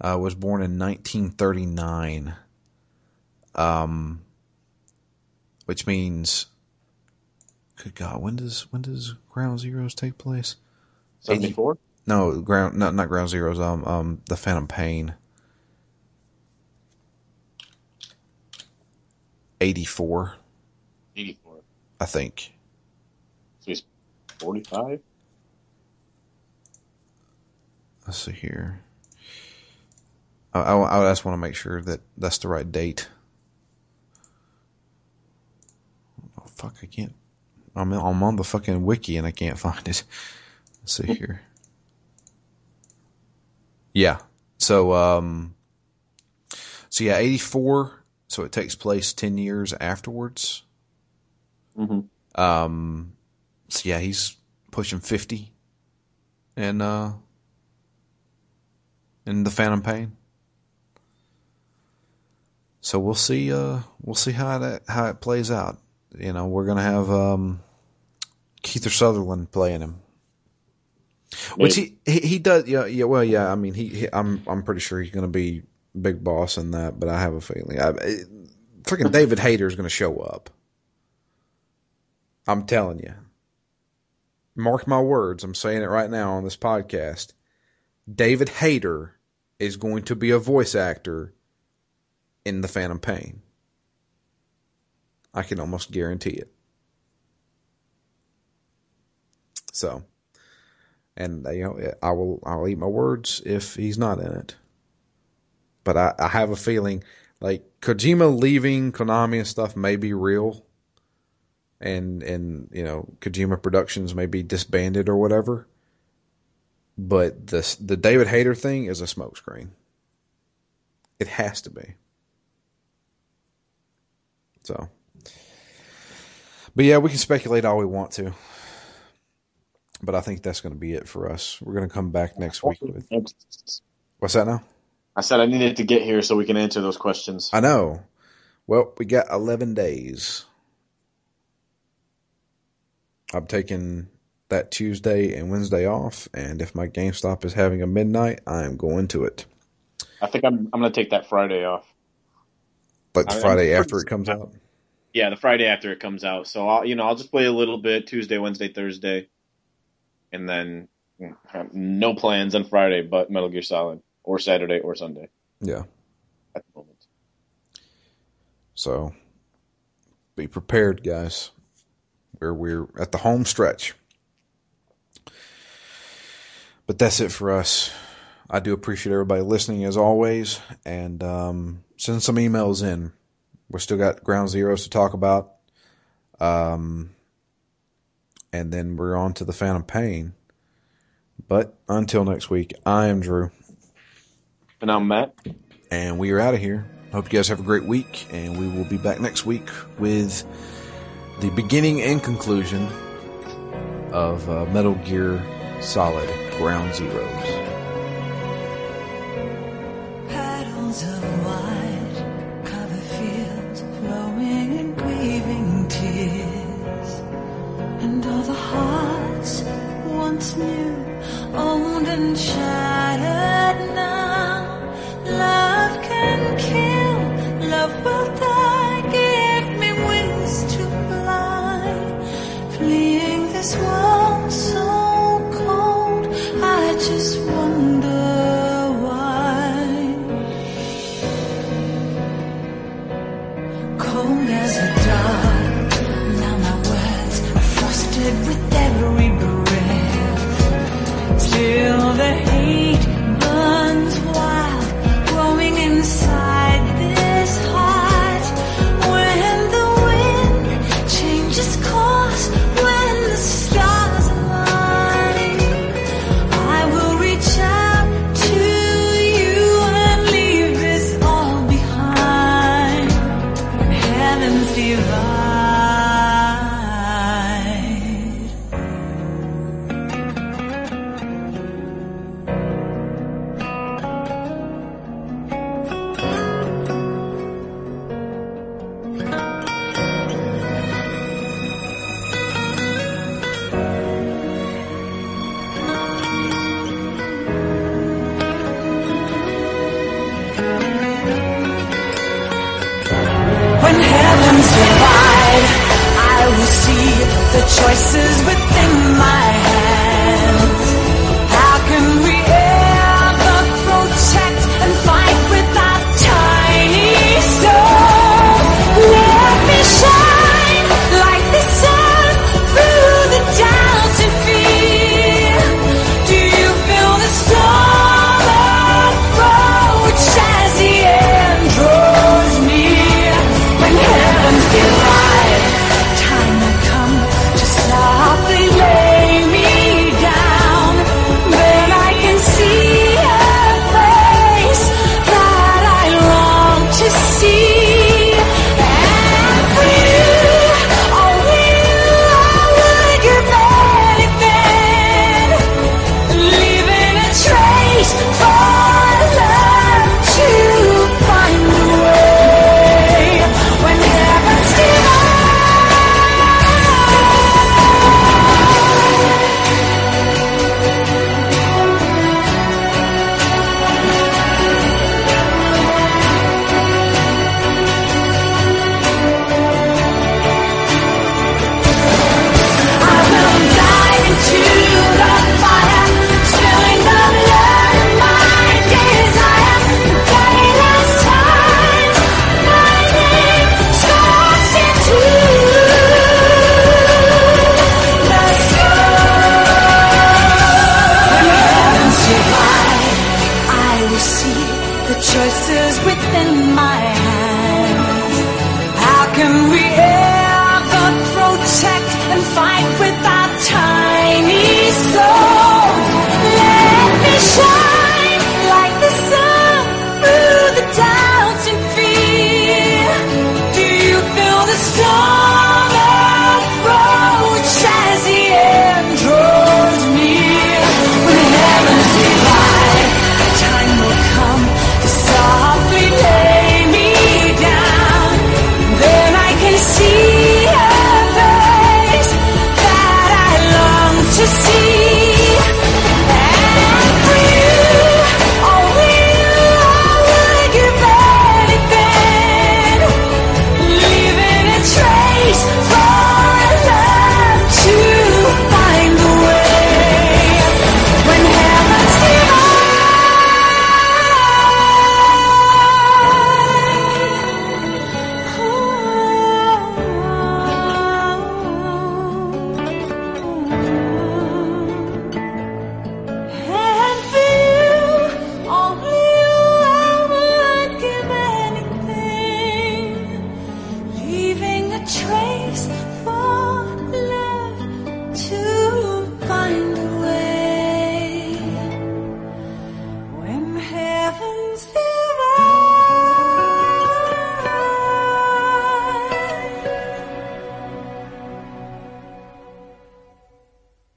uh, was born in 1939. Um, which means, good God, when does when does Ground Zeroes take place? Seventy four. No, ground not not Ground Zeroes. Um, um, the Phantom Pain. 84, 84. I think. So he's 45? Let's see here. I, I, I just want to make sure that that's the right date. Oh, fuck, I can't. I'm, I'm on the fucking wiki and I can't find it. Let's see here. Yeah. So, um, so yeah, 84. So it takes place 10 years afterwards. Mm-hmm. Um, so yeah, he's pushing 50 and, uh, in the Phantom Pain. So we'll see, uh, we'll see how that, how it plays out. You know, we're going to have, um, Kiefer Sutherland playing him. Which he, he, he does, yeah, yeah, well, yeah, I mean, he, he I'm, I'm pretty sure he's going to be big boss in that, but I have a feeling, I, freaking David Hayter is going to show up. I'm telling you. Mark my words. I'm saying it right now on this podcast. David Hayter is going to be a voice actor in The Phantom Pain. I can almost guarantee it. So, and uh, you know, I will I'll eat my words if he's not in it. But I, I have a feeling like Kojima leaving Konami and stuff may be real, and and you know Kojima Productions may be disbanded or whatever. But the the David Hayter thing is a smokescreen. It has to be. So, but yeah, we can speculate all we want to. But I think that's going to be it for us. We're going to come back next week with what's that now? I said I needed to get here so we can answer those questions. I know. Well, we got 11 days. I'm taking that Tuesday and Wednesday off, and if my GameStop is having a midnight, I am going to it. I think I'm I'm going to take that Friday off. Like the I- Friday I'm- after it comes out? Yeah, the Friday after it comes out. So I'll you know I'll just play a little bit Tuesday, Wednesday, Thursday, and then no plans on Friday but Metal Gear Solid or Saturday or Sunday Yeah. at the moment. So be prepared, guys. Where we're at the home stretch. But that's it for us. I do appreciate everybody listening as always, and um, send some emails in. We still got Ground Zeroes to talk about, um, and then we're on to the Phantom Pain. But until next week, I am Drew, And I'm Matt. and we are out of here. Hope you guys have a great week, and we will be back next week with the beginning and conclusion of uh, Metal Gear Solid Ground Zeroes. The choices